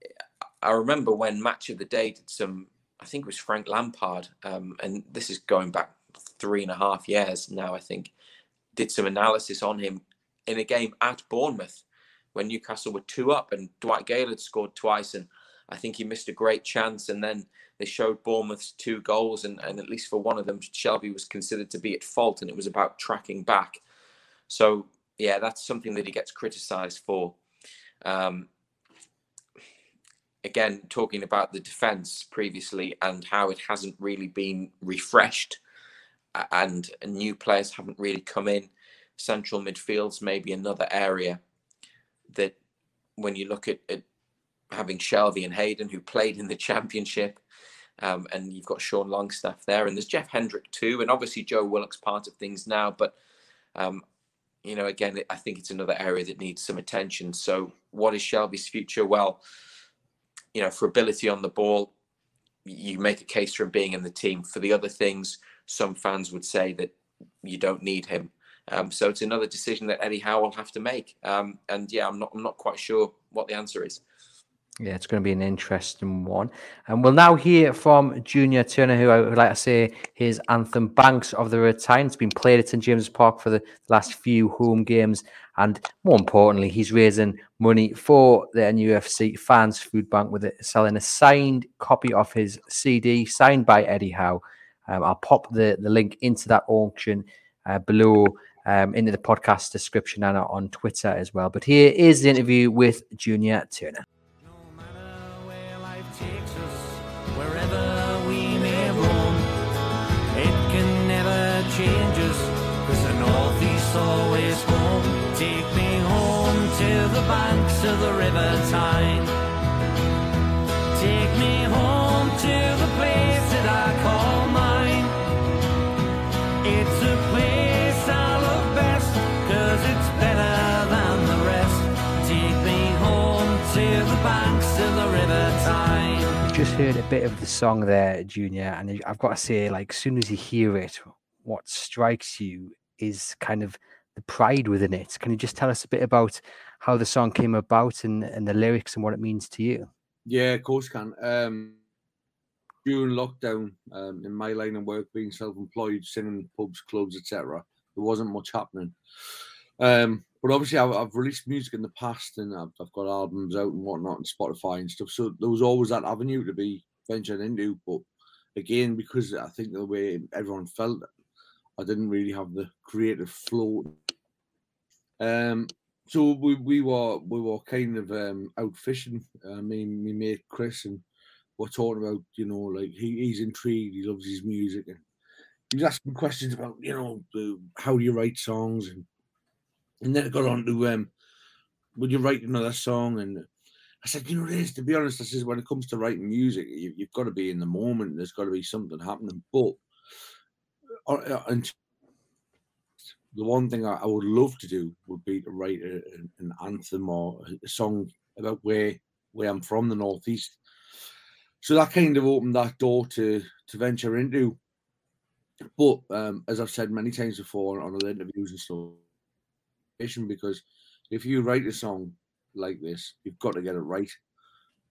I remember when Match of the Day did some I think it was Frank Lampard, um, and this is going back three and a half years now. I think did some analysis on him in a game at Bournemouth when Newcastle were two up, and Dwight Gayle had scored twice, and I think he missed a great chance. And then they showed Bournemouth's two goals, and, and at least for one of them, Shelvey was considered to be at fault, and it was about tracking back. So yeah, that's something that he gets criticised for. Um, again, talking about the defence previously and how it hasn't really been refreshed. and new players haven't really come in. Central midfields maybe another area that when you look at, at having Shelvey and Hayden who played in the championship, um, and you've got Sean Longstaff there, and there's Jeff Hendrick too, and obviously Joe Willock's part of things now. But um, you know, again, I think it's another area that needs some attention. So, what is Shelvey's future? Well, you know, for ability on the ball, you make a case for him being in the team. For the other things, some fans would say that you don't need him. Um, so it's another decision that Eddie Howe will have to make. Um, and yeah, I'm not I'm not quite sure what the answer is. Yeah, it's going to be an interesting one. And we'll now hear from Junior Turner, who I would like to say his anthem Banks of the River Tyne has been played at St James's Park for the last few home games. And more importantly, he's raising money for the NUFC Fans Food Bank with it, selling a signed copy of his CD signed by Eddie Howe. Um, I'll pop the, the link into that auction uh, below um, into the podcast description and on Twitter as well. But here is the interview with Junior Turner. Heard a bit of the song there, Junior, and I've got to say, like, as soon as you hear it, what strikes you is kind of the pride within it. Can you just tell us a bit about how the song came about and, and the lyrics and what it means to you? Yeah, of course, can. Um, during lockdown, um, in my line of work, being self-employed, singing pubs, clubs, etc., there wasn't much happening. Um, but obviously, I've, I've, released music in the past, and I've, I've, got albums out and whatnot, and Spotify and stuff. So there was always that avenue to be ventured into. But again, because I think the way everyone felt I didn't really have the creative flow. Um, so we, we were we were kind of um, out fishing. I mean, me mate Chris and we're talking about you know like he, he's intrigued. He loves his music and he's asking questions about you know the, how do you write songs and and then it got on to um, would you write another song and I said, you know, this to be honest, I says when it comes to writing music, you, have got to be in the moment. There's got to be something happening. But uh, and the one thing I, I, would love to do would be to write a, an anthem or a song about where where I'm from, the northeast. So that kind of opened that door to to venture into. But um, as I've said many times before on other interviews and stuff, because if you write a song like this, you've got to get it right.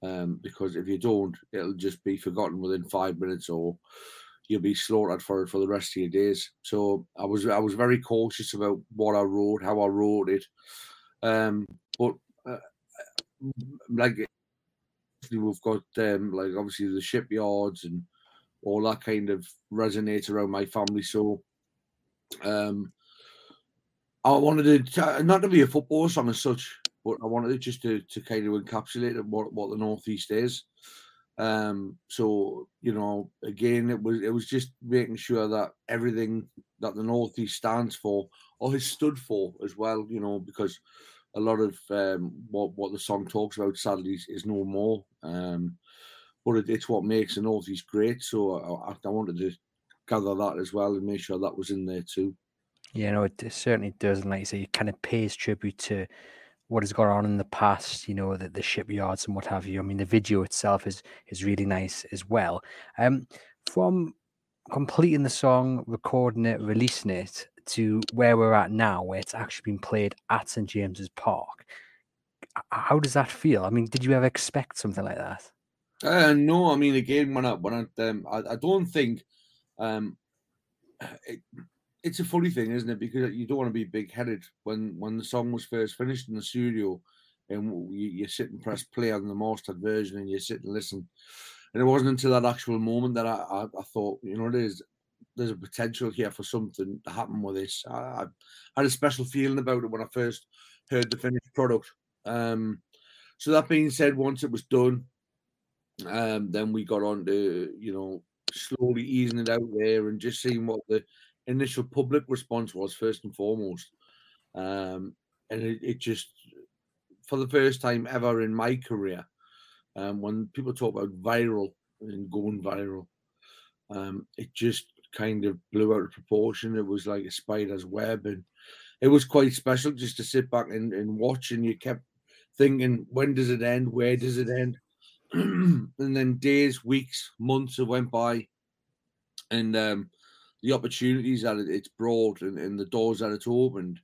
Um, because if you don't, it'll just be forgotten within five minutes or you'll be slaughtered for it for the rest of your days. So I was I was very cautious about what I wrote, how I wrote it. Um, but uh, like we've got um, like obviously the shipyards and all that kind of resonates around my family. So um, I wanted to not to be a football song as such, but I wanted it just to to kind of encapsulate what what the northeast is. Um, so you know, again, it was it was just making sure that everything that the Northeast stands for or has stood for as well, you know, because a lot of um, what what the song talks about sadly is, is no more. Um, but it, it's what makes the Northeast great. So I, I wanted to gather that as well and make sure that was in there too. Yeah, no, it, certainly does. And like you say, it kind of pays tribute to what has gone on in the past, you know, the, the shipyards and what have you. I mean, the video itself is is really nice as well. Um, from completing the song, recording it, releasing it to where we're at now, where it's actually been played at St James's Park. How does that feel? I mean, did you ever expect something like that? Uh, no, I mean, again, when I when I um, I, I don't think um, it, it's a funny thing, isn't it? Because you don't want to be big headed when when the song was first finished in the studio, and you, you sit and press play on the mastered version, and you sit and listen. And it wasn't until that actual moment that I, I, I thought, you know, there's there's a potential here for something to happen with this. I, I, had a special feeling about it when I first heard the finished product. Um, so that being said, once it was done, um, then we got on to you know slowly easing it out there and just seeing what the initial public response was first and foremost. Um, and it, it just, for the first time ever in my career, um, when people talk about viral and going viral, um, it just kind of blew out of proportion. It was like a spider's web, and it was quite special just to sit back and, and watch. And you kept thinking, when does it end? Where does it end? and then days, weeks, months went by, and um, the opportunities that it's brought and, and the doors that it's opened,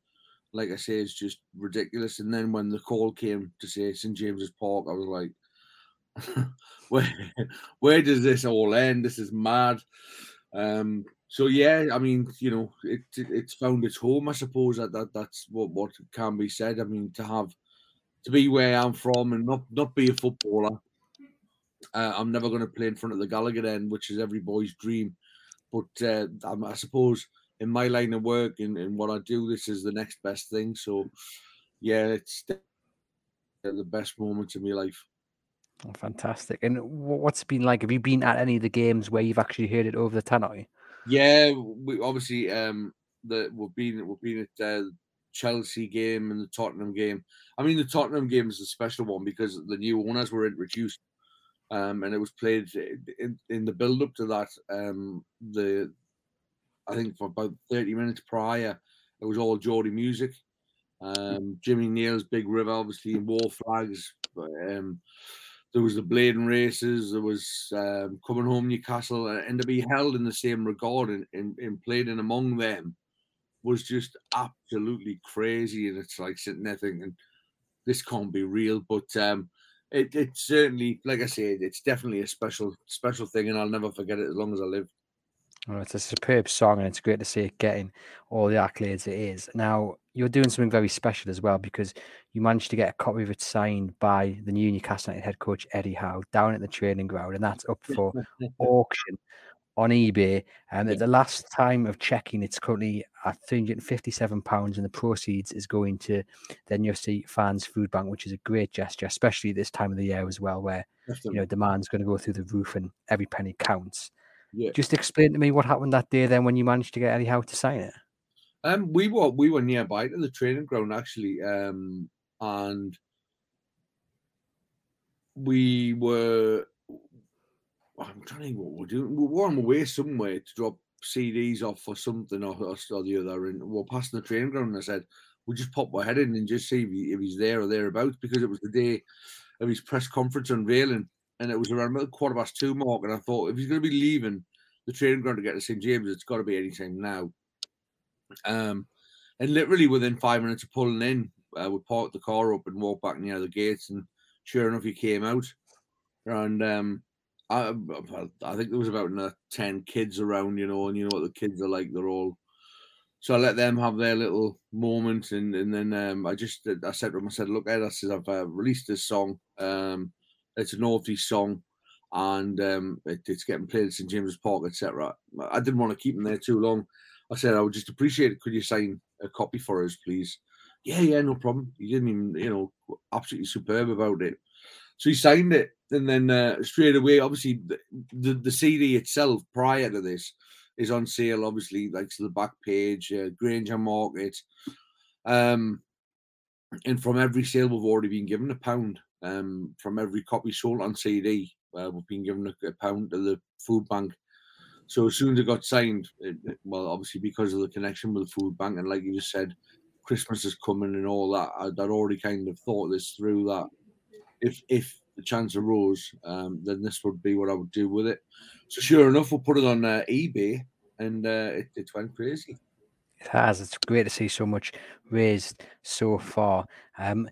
like I say, it's just ridiculous. And then when the call came to say St James's Park, I was like, where where does this all end? This is mad. Um, so yeah, I mean, you know, it, it it's found its home. I suppose that, that that's what what can be said. I mean, to have to be where I'm from and not not be a footballer. Uh, I'm never going to play in front of the Gallowgate end, which is every boy's dream. But uh, I suppose in my line of work and, and what I do, this is the next best thing. So, yeah, it's the best moments of my life. Oh, fantastic. And what's it been like? Have you been at any of the games where you've actually heard it over the tannoy? Yeah, we obviously um the we've been we've been at the Chelsea game and the Tottenham game. I mean, the Tottenham game is a special one because the new owners were introduced, um, and it was played in, in the build up to that. Um, the I think for about thirty minutes prior, it was all Geordie music. Um, Jimmy Nail's Big River, obviously, War Flags. but, Um, there was the Blaydon races. There was um, coming home Newcastle, and to be held in the same regard and, and, and played in among them was just absolutely crazy. And it's like sitting there thinking, this can't be real. But um, it, it certainly, like I said, it's definitely a special special thing, and I'll never forget it as long as I live. Oh, it's a superb song, and it's great to see it getting all the accolades it is. Now, you're doing something very special as well because you managed to get a copy of it signed by the new Newcastle United head coach Eddie Howe down at the training ground, and that's up for auction on eBay. And at the last time of checking, it's currently at £357, and the proceeds is going to the NUFC Fans Food Bank, which is a great gesture, especially this time of the year as well, where you know demand's going to go through the roof and every penny counts. Yeah. Just explain to me what happened that day then when you managed to get Eddie Howe to sign it. Um, we were we were nearby to the training ground actually, um, and we were. I'm trying to think what we're doing. We were on the way somewhere to drop CDs off or something or, or, or the other, and we're passing the training ground. And I said, "We'll just pop our head in and just see if, he, if he's there or thereabouts," because it was the day of his press conference unveiling, and it was around about quarter past two mark. And I thought, if he's going to be leaving the training ground to get to St James, it's got to be any time now. Um, and literally within five minutes of pulling in, uh, we parked the car up and walked back near the gates, and sure enough, he came out. And um, I, I think there was about uh, ten kids around, you know, and you know what the kids are like; they're all. So I let them have their little moment, and and then um, I just I said to him, I said, "Look, Ed, I said I've uh, released this song. Um, it's a northeast song, and um, it, it's getting played at St James's Park, etc." I didn't want to keep them there too long. I said, I would just appreciate it. Could you sign a copy for us, please? Yeah, yeah, no problem. He didn't even, you know, absolutely superb about it. So he signed it, and then uh, straight away, obviously, the, the, CD itself prior to this is on sale. Obviously, like to the back page, uh, Grainger Market, um, and from every sale we've already been given a pound. Um, from every copy sold on CD, uh, we've been given a, a pound to the food bank. So as soon as it got signed, it, well, obviously because of the connection with the food bank, and like you just said, Christmas is coming and all that. I'd, I'd already kind of thought this through that if if the chance arose, um, then this would be what I would do with it. So sure enough, we'll put it on uh, eBay, and uh, it, it went crazy. It has. It's great to see so much raised so far. Um,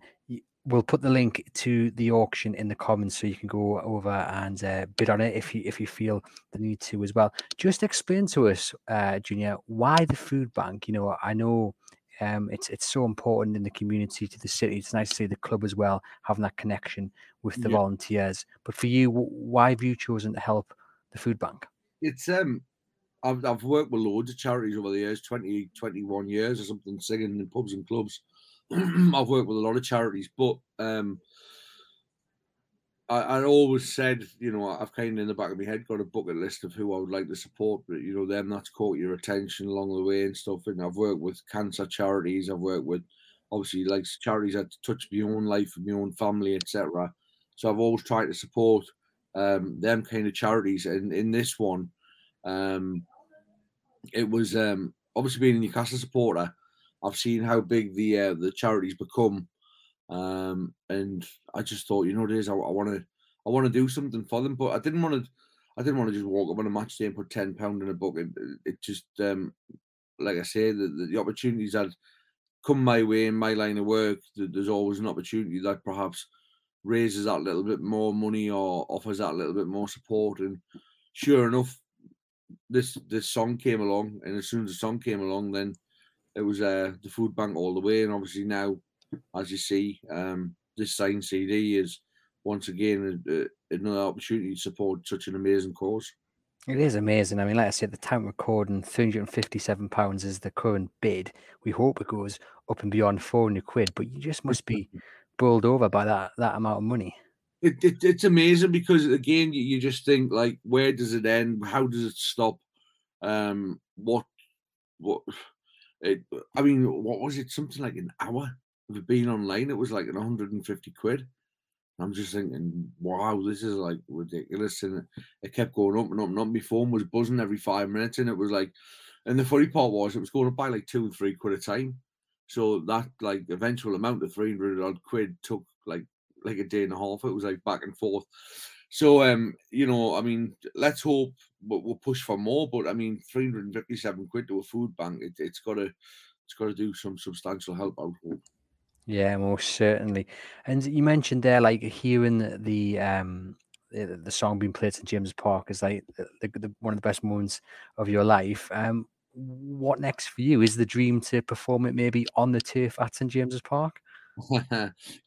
we'll put the link to the auction in the comments so you can go over and uh, bid on it if you if you feel the need to as well. Just explain to us, uh, Junior, why the food bank. You know, I know um, it's it's so important in the community to the city. It's nice to see the club as well having that connection with the Yeah. volunteers. But for you, why have you chosen to help the food bank? It's um, I've I've worked with loads of charities over the years, 20, 21 years or something, singing in pubs and clubs. I've worked with a lot of charities, but um, I, I always said, you know, I've kind of in the back of my head got a bucket list of who I would like to support, but you know, them that's caught your attention along the way and stuff. And I've worked with cancer charities, I've worked with obviously like charities that touch my own life and my own family, etc. So I've always tried to support um, them kind of charities. And in this one, um, it was um, obviously being a Newcastle supporter. I've seen how big the uh, the charities become, um, and I just thought, you know, it is. I want to, I want to do something for them, but I didn't want to. I didn't want to just walk up on a match day and put ten pound in a bucket. It, just, um, like I say, the, the, the opportunities that come my way in my line of work, there's always an opportunity that perhaps raises that little bit more money or offers that little bit more support. And sure enough, this this song came along, and as soon as the song came along, then it was uh, the food bank all the way. And obviously now, as you see, um, this signed CD is once again a, a, another opportunity to support such an amazing cause. It is amazing. I mean, like I said, the time recording, £357 is the current bid. We hope it goes up and beyond 400 quid, but you just must be bowled over by that that amount of money. It, it, it's amazing because again, you, you just think like, where does it end? How does it stop? Um, what, what? It, I mean, what was it? Something like an hour being online. It was like an 150 quid. I'm just thinking, wow, this is like ridiculous. And it kept going up and up and up. My phone was buzzing every five minutes, and it was like, and the funny part was, it was going up by like two and three quid a time. So that like eventual amount of 300 odd quid took like like a day and a half. It was like back and forth. So um, you know, I mean, let's hope we'll, push for more. But I mean, 357 quid to a food bank, it, it's got to it's got to do some substantial help. Would hope. Yeah, most certainly. And you mentioned there, like hearing the, um the, the song being played at James Park is like the, the, one of the best moments of your life. Um, what next for you? Is the dream to perform it maybe on the turf at St James's Park?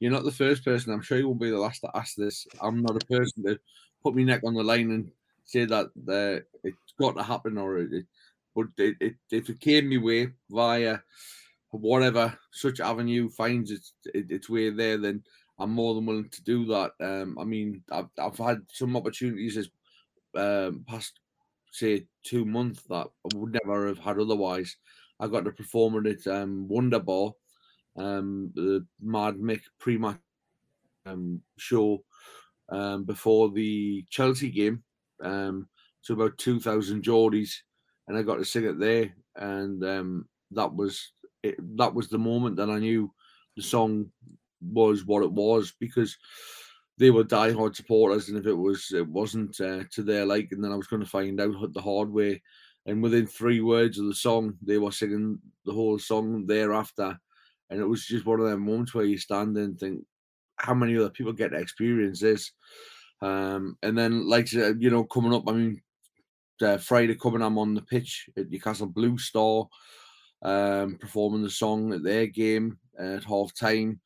You're not the first person. I'm sure you won't be the last to ask this. I'm not a person to put my neck on the line and say that uh, it's got to happen it, but it, it, if it came my way via whatever such avenue finds its its way there, then I'm more than willing to do that. Um, I mean, I've I've had some opportunities this um, past say two months that I would never have had otherwise. I got to perform at um, Wonderball, um, the Mad Mick pre-match um, show um, before the Chelsea game. Um, so about two thousand Geordies, and I got to sing it there, and um, that was it, that was the moment that I knew the song was what it was because they were diehard supporters, and if it was it wasn't uh, to their liking, then I was going to find out the hard way. And within three words of the song, they were singing the whole song thereafter, and it was just one of them moments where you stand and think, how many other people get to experience this? Um, and then, like you know, coming up, I mean, uh, Friday coming, I'm on the pitch at Newcastle Blue Star um, performing the song at their game at half time.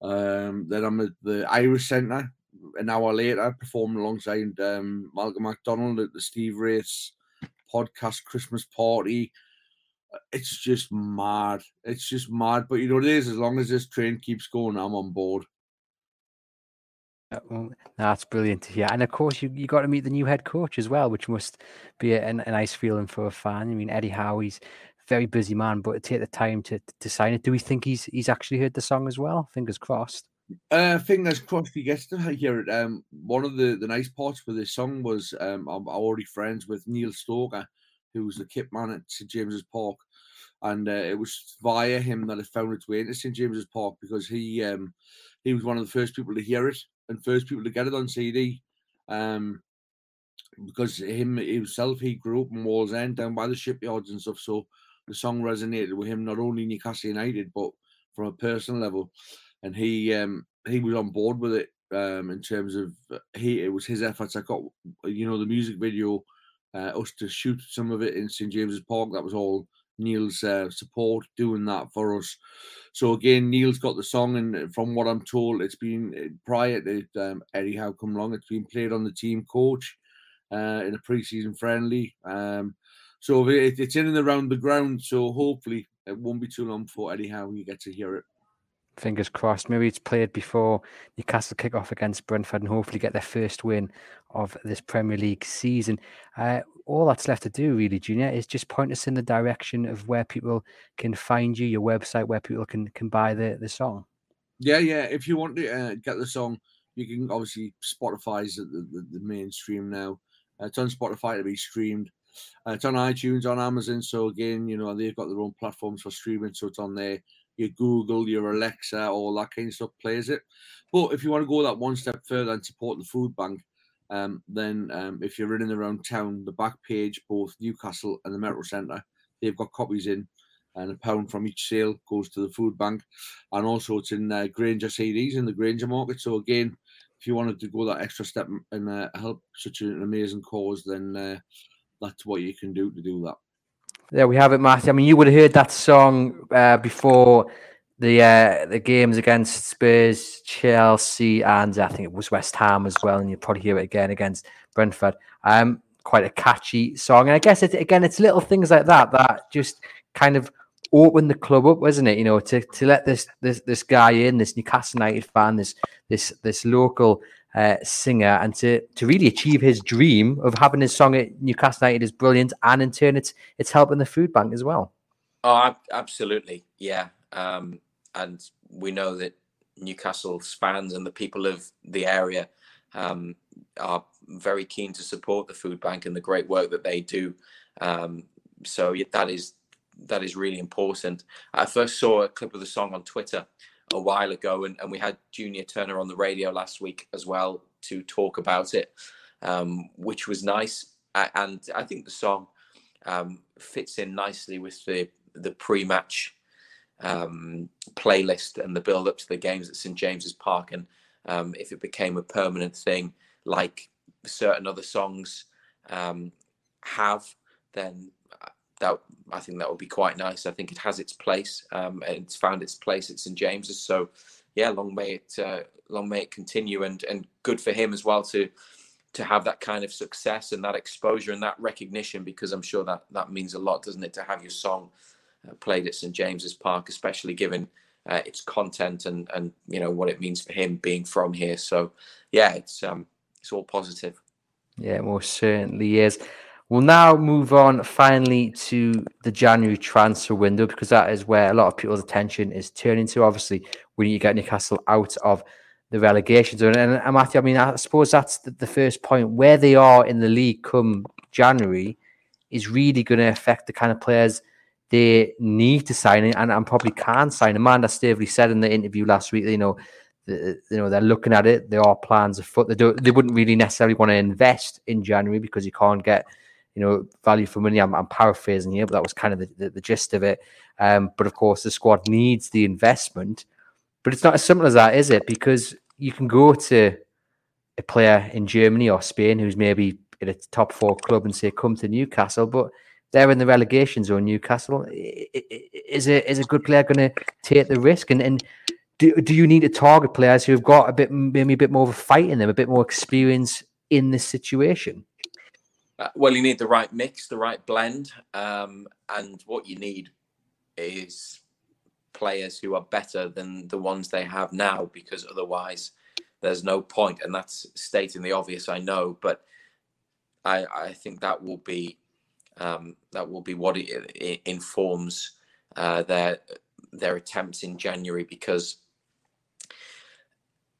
Um, then I'm at the Irish Centre an hour later, performing alongside um, Malcolm McDonald at the Steve Wraiths podcast Christmas party. It's just mad. It's just mad. But you know, it is as long as this train keeps going, I'm on board. That's brilliant to hear. And of course, you, you got to meet the new head coach as well, which must be a, a nice feeling for a fan. I mean, Eddie Howe's very busy man, but to take the time to to sign it. Do we think he's he's actually heard the song as well? Fingers crossed. Uh, fingers crossed he gets to hear it. Um, one of the, the nice parts for this song was um, I'm already friends with Neil Stoker, who was the kit man at St James's Park, and uh, it was via him that it found its way into St James's Park because he um, he was one of the first people to hear it and first people to get it on CD. Um, because him himself, he grew up in Wallsend down by the shipyards and stuff, so the song resonated with him not only Newcastle United but from a personal level, and he um, he was on board with it um, in terms of uh, he it was his efforts. I got you know the music video, uh, us to shoot some of it in St James's Park. That was all Neil's uh, support doing that for us. So again, Neil's got the song, and from what I'm told, it's been uh, prior to um, Eddie Howe come along. It's been played on the team coach uh, in a pre-season friendly. Um, so it's in and around the ground. So hopefully it won't be too long before Eddie Howe you get to hear it. Fingers crossed. Maybe it's played before Newcastle kick off against Brentford and hopefully get their first win of this Premier League season. Uh, all that's left to do, really, Junior, is just point us in the direction of where people can find you, your website, where people can can buy the, the song. Yeah, yeah. If you want to uh, get the song, you can obviously Spotify's the, the, the mainstream now. Uh, it's on Spotify to be streamed. Uh, it's on iTunes, on Amazon. So again, you know they've got their own platforms for streaming, so it's on there. Your Google, your Alexa, all that kind of stuff plays it. But if you want to go that one step further and support the food bank, um, then um, if you're in around town, the back page, both Newcastle and the Metro Centre, they've got copies in, and a pound from each sale goes to the food bank. And also, it's in uh, Grainger CDs in the Grainger market. So again, if you wanted to go that extra step and uh, help such an amazing cause, then uh, that's what you can do to do that. There we have it, Matthew. I mean, you would have heard that song uh, before the uh, the games against Spurs, Chelsea, and I think it was West Ham as well. And you'll probably hear it again against Brentford. Um, quite a catchy song, and I guess it, again, it's little things like that that just kind of open the club up, wasn't it? You know, to, to let this this this guy in, this Newcastle United fan, this this this local uh, singer, and to to really achieve his dream of having his song at Newcastle United is brilliant, and in turn, it's it's helping the food bank as well. Oh, absolutely, yeah. Um, and we know that Newcastle's fans and the people of the area um, are very keen to support the food bank and the great work that they do. Um, so that is that is really important. I first saw a clip of the song on Twitter a while ago, and, and we had Junior Turner on the radio last week as well to talk about it, um, which was nice. And I think the song um, fits in nicely with the the pre-match um, playlist and the build up to the games at St James's Park. And um, if it became a permanent thing, like certain other songs um, have, then that I think that would be quite nice. I think it has its place. Um, it's found its place at St James's. So yeah, long may it uh, long may it continue, and and good for him as well to to have that kind of success and that exposure and that recognition because I'm sure that that means a lot, doesn't it, to have your song uh, played at St James's Park, especially given uh, its content and and you know what it means for him being from here. So yeah, it's um it's all positive. Yeah, most certainly is. We'll now move on finally to the January transfer window because that is where a lot of people's attention is turning to. Obviously, we need to get Newcastle out of the relegation zone. And, and Matthew, I mean, I suppose that's the, the first point. Where they are in the league come January is really going to affect the kind of players they need to sign and, and probably can sign. Amanda Staveley said in the interview last week, you know, the, you know they're looking at it. There are plans afoot. They do. They wouldn't really necessarily want to invest in January because you can't get, you know, value for money. I'm, I'm paraphrasing here, but that was kind of the, the, the gist of it. Um, but of course, the squad needs the investment. But it's not as simple as that, is it? Because you can go to a player in Germany or Spain who's maybe in a top four club and say, "Come to Newcastle," but they're in the relegation zone. Newcastle is a is a good player going to take the risk, and and do do you need to target players who have got a bit maybe a bit more of a fight in them, a bit more experience in this situation? Uh, well, you need the right mix, the right blend, um, and what you need is players who are better than the ones they have now, because otherwise there's no point. And that's stating the obvious, I know, but I, I think that will be um, that will be what it, it informs uh, their their attempts in January because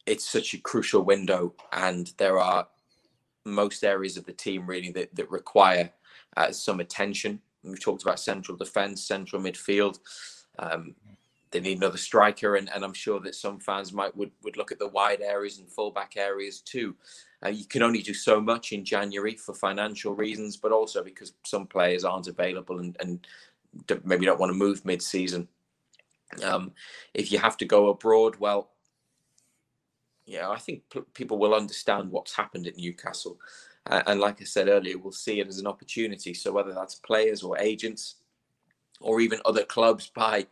it's such a crucial window, and there are most areas of the team really that, that require uh, some attention. We've talked about central defence, central midfield. Um, they need another striker, and, and I'm sure that some fans might would, would look at the wide areas and fullback areas too. Uh, you can only do so much in January for financial reasons, but also because some players aren't available and, and maybe don't want to move mid-season. Um, if you have to go abroad, well, yeah, I think p- people will understand what's happened at Newcastle, uh, and like I said earlier, we'll see it as an opportunity. So whether that's players or agents, or even other clubs by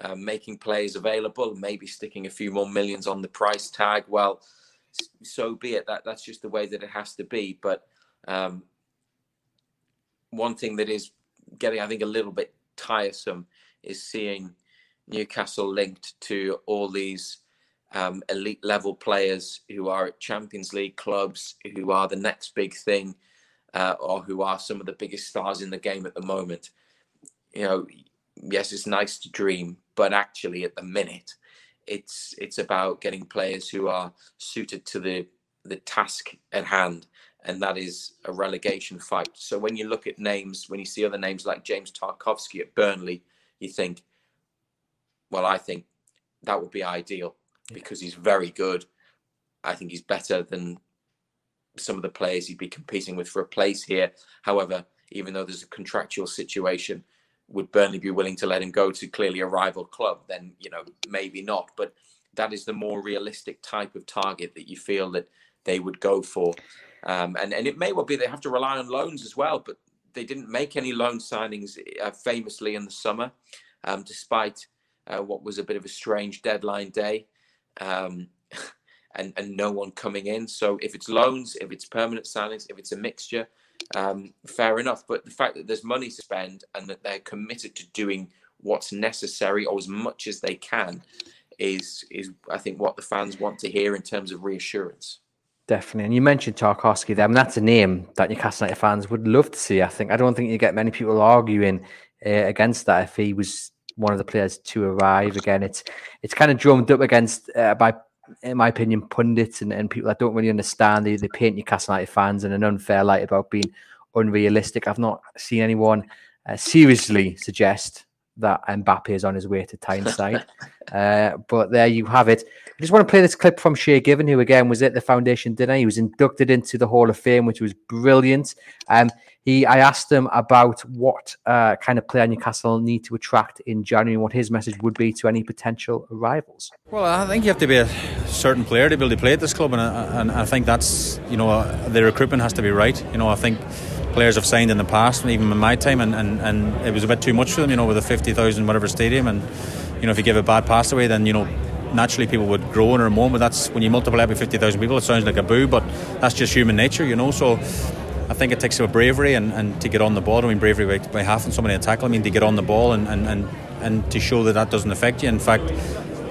uh, making players available, maybe sticking a few more millions on the price tag, well so be it. That that's just the way that it has to be. But um, one thing that is getting, I think, a little bit tiresome is seeing Newcastle linked to all these um, elite level players who are at Champions League clubs, who are the next big thing, uh, or who are some of the biggest stars in the game at the moment. You know, yes, it's nice to dream, but actually, at the minute, it's it's about getting players who are suited to the the task at hand, and that is a relegation fight. So when you look at names, when you see other names like James Tarkovsky at Burnley, you think, well, I think that would be ideal because he's very good. I think he's better than some of the players he'd be competing with for a place here. However, even though there's a contractual situation, would Burnley be willing to let him go to clearly a rival club? Then, you know, maybe not. But that is the more realistic type of target that you feel that they would go for. Um, and, and it may well be they have to rely on loans as well, but they didn't make any loan signings uh, famously in the summer, um, despite uh, what was a bit of a strange deadline day um, and, and no one coming in. So if it's loans, if it's permanent signings, if it's a mixture, um, fair enough. But the fact that there's money to spend and that they're committed to doing what's necessary or as much as they can is is I think what the fans want to hear in terms of reassurance. Definitely. And you mentioned Tarkowski there. I mean, that's a name that Newcastle United fans would love to see. I think I don't think you get many people arguing uh, against that if he was one of the players to arrive. Again, it's it's kind of drummed up against uh, by, in my opinion, pundits and, and people that don't really understand. They, they paint Newcastle United fans in an unfair light about being unrealistic. I've not seen anyone uh, seriously suggest that Mbappe is on his way to Tyneside. uh, but there you have it. I just want to play this clip from Shay Given, who again was at the foundation dinner. He was inducted into the Hall of Fame, which was brilliant. Um, he, I asked him about what uh, kind of player Newcastle need to attract in January, and what his message would be to any potential rivals. Well, I think you have to be a certain player to be able to play at this club, and, and I think that's you know the recruitment has to be right. You know, I think players have signed in the past, even in my time, and, and, and it was a bit too much for them, you know, with a 50,000 whatever stadium. And, you know, if you give a bad pass away, then, you know, naturally people would groan or moan, but that's when you multiply every 50,000 people, it sounds like a boo, but that's just human nature, you know. So I think it takes a bravery and, and to get on the ball. I mean, bravery by, by having somebody to tackle, I mean, to get on the ball and, and, and, and to show that that doesn't affect you. In fact,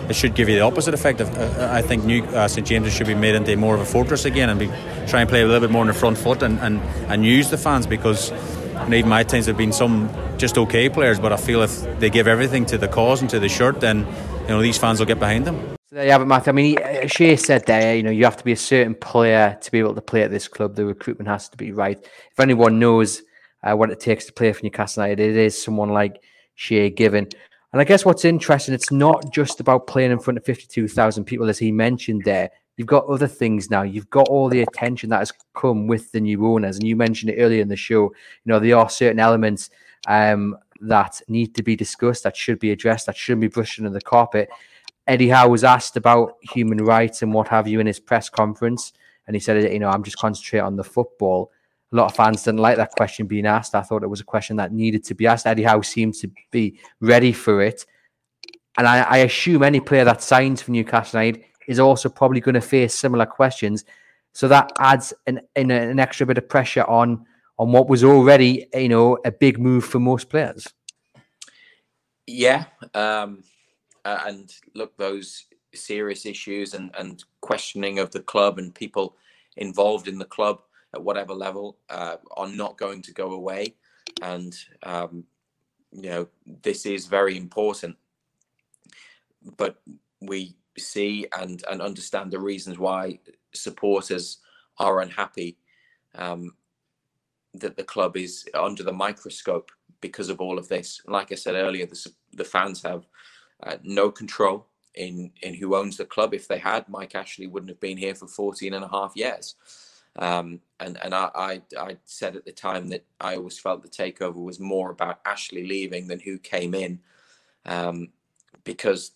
it should give you the opposite effect. Uh, I think New uh, St James's should be made into more of a fortress again and be try and play a little bit more on the front foot and, and, and use the fans because know, even my times have been some just okay players, but I feel if they give everything to the cause and to the shirt, then you know these fans will get behind them. So there you have it, Matthew. I mean, he, Shay said there, you know, you have to be a certain player to be able to play at this club. The recruitment has to be right. If anyone knows uh, what it takes to play for Newcastle United, it is someone like Shay Given. And I guess what's interesting, it's not just about playing in front of 52,000 people, as he mentioned there. You've got other things now. You've got all the attention that has come with the new owners. And you mentioned it earlier in the show. You know, there are certain elements um, that need to be discussed, that should be addressed, that shouldn't be brushed under the carpet. Eddie Howe was asked about human rights and what have you in his press conference. And he said, you know, I'm just concentrating on the football a lot of fans didn't like that question being asked. I thought it was a question that needed to be asked. Eddie Howe seems to be ready for it. And I, I assume any player that signs for Newcastle United is also probably going to face similar questions. So that adds an, an, an extra bit of pressure on on what was already, you know, a big move for most players. Yeah, um, and look, those serious issues and, and questioning of the club and people involved in the club at whatever level uh, are not going to go away. And, um, you know, this is very important. But we see and, and understand the reasons why supporters are unhappy um, that the club is under the microscope because of all of this. Like I said earlier, the, the fans have uh, no control in, in who owns the club. If they had, Mike Ashley wouldn't have been here for 14 and a half years. Um, and and I, I, I said at the time that I always felt the takeover was more about Ashley leaving than who came in, um, because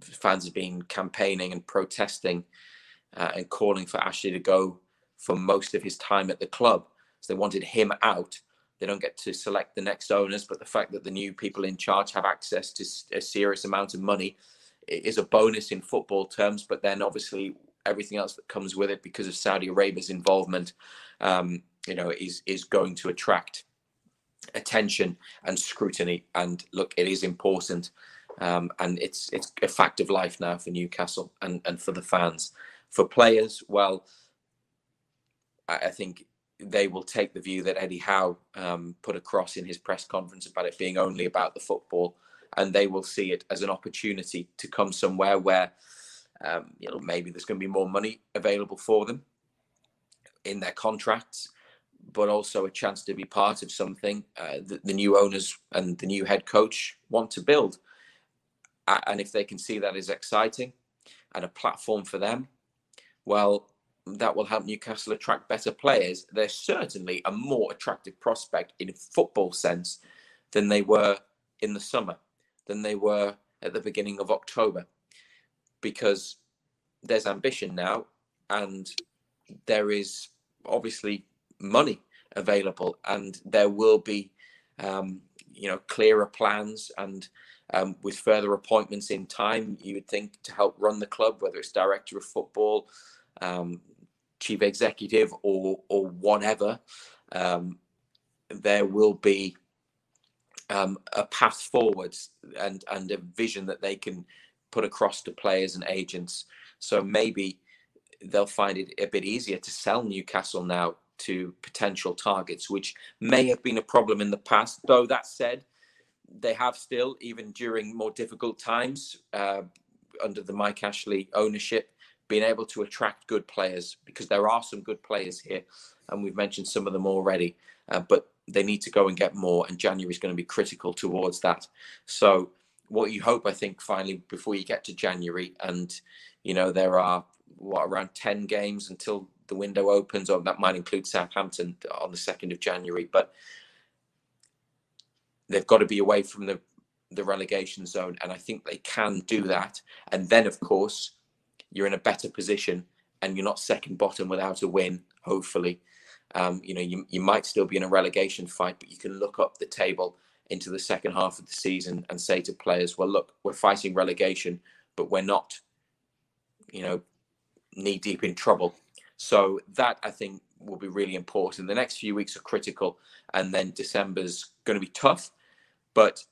fans have been campaigning and protesting uh, and calling for Ashley to go for most of his time at the club. So they wanted him out. They don't get to select the next owners, but the fact that the new people in charge have access to a serious amount of money is a bonus in football terms. But then obviously everything else that comes with it because of Saudi Arabia's involvement, um, you know, is is going to attract attention and scrutiny. And look, it is important um, and it's it's a fact of life now for Newcastle and and for the fans. For players, well, I, I think they will take the view that Eddie Howe um, put across in his press conference about it being only about the football, and they will see it as an opportunity to come somewhere where, um, you know, maybe there's going to be more money available for them in their contracts, but also a chance to be part of something uh, that the new owners and the new head coach want to build. And if they can see that as exciting and a platform for them, well, that will help Newcastle attract better players. They're certainly a more attractive prospect in football sense than they were in the summer, than they were at the beginning of October, because there's ambition now and there is obviously money available and there will be um, you know clearer plans and um, with further appointments in time you would think to help run the club whether it's director of football um, chief executive or or whatever, um, there will be um, a path forwards and and a vision that they can put across to players and agents. So maybe they'll find it a bit easier to sell Newcastle now to potential targets, which may have been a problem in the past. Though that said, they have still, even during more difficult times uh, under the Mike Ashley ownership, been able to attract good players because there are some good players here, and we've mentioned some of them already. Uh, but they need to go and get more, and January is going to be critical towards that. So, what you hope, I think, finally before you get to January, and you know there are what around ten games until the window opens, or that might include Southampton on the second of January, but they've got to be away from the the relegation zone, and I think they can do that. And then, of course, you're in a better position and you're not second bottom without a win, hopefully. Um, you know, you, you might still be in a relegation fight, but you can look up the table into the second half of the season and say to players, well, look, we're fighting relegation, but we're not, you know, knee deep in trouble. So that I think will be really important. The next few weeks are critical, and then December's going to be tough. But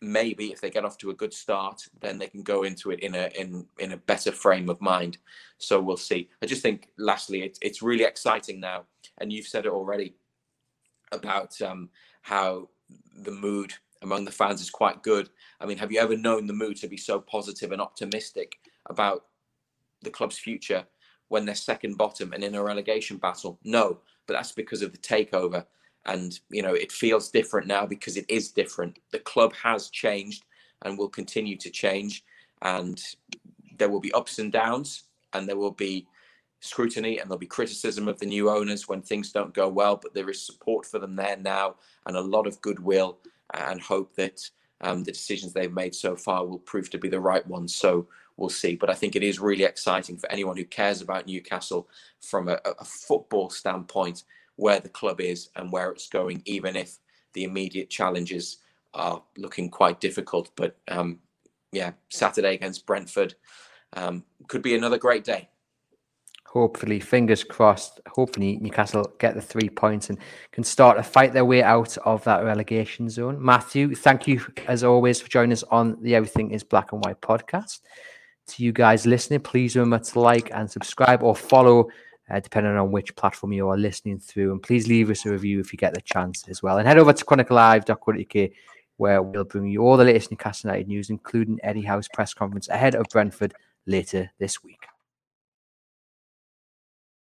maybe if they get off to a good start, then they can go into it in a in in a better frame of mind. So we'll see. I just think, lastly, it's it's really exciting now, and you've said it already about um, how the mood among the fans is quite good. I mean, have you ever known the mood to be so positive and optimistic about the club's future when they're second bottom and in a relegation battle? No, but that's because of the takeover and you know it feels different now because it is different. The club has changed and will continue to change and there will be ups and downs and there will be scrutiny and there'll be criticism of the new owners when things don't go well but there is support for them there now and a lot of goodwill and hope that um, the decisions they've made so far will prove to be the right ones. So we'll see. But i think it is really exciting for anyone who cares about newcastle from a, a football standpoint where the club is and where it's going, even if the immediate challenges are looking quite difficult. But um, yeah, Saturday against Brentford um, could be another great day. Hopefully, fingers crossed. Hopefully, Newcastle get the three points and can start to fight their way out of that relegation zone. Matthew, thank you as always for joining us on the Everything is Black and White podcast. To you guys listening, please remember to like and subscribe or follow uh, depending on which platform you are listening through. And please leave us a review if you get the chance as well. And head over to chroniclelive.co.uk where we'll bring you all the latest Newcastle United news, including Eddie Howe's press conference ahead of Brentford later this week.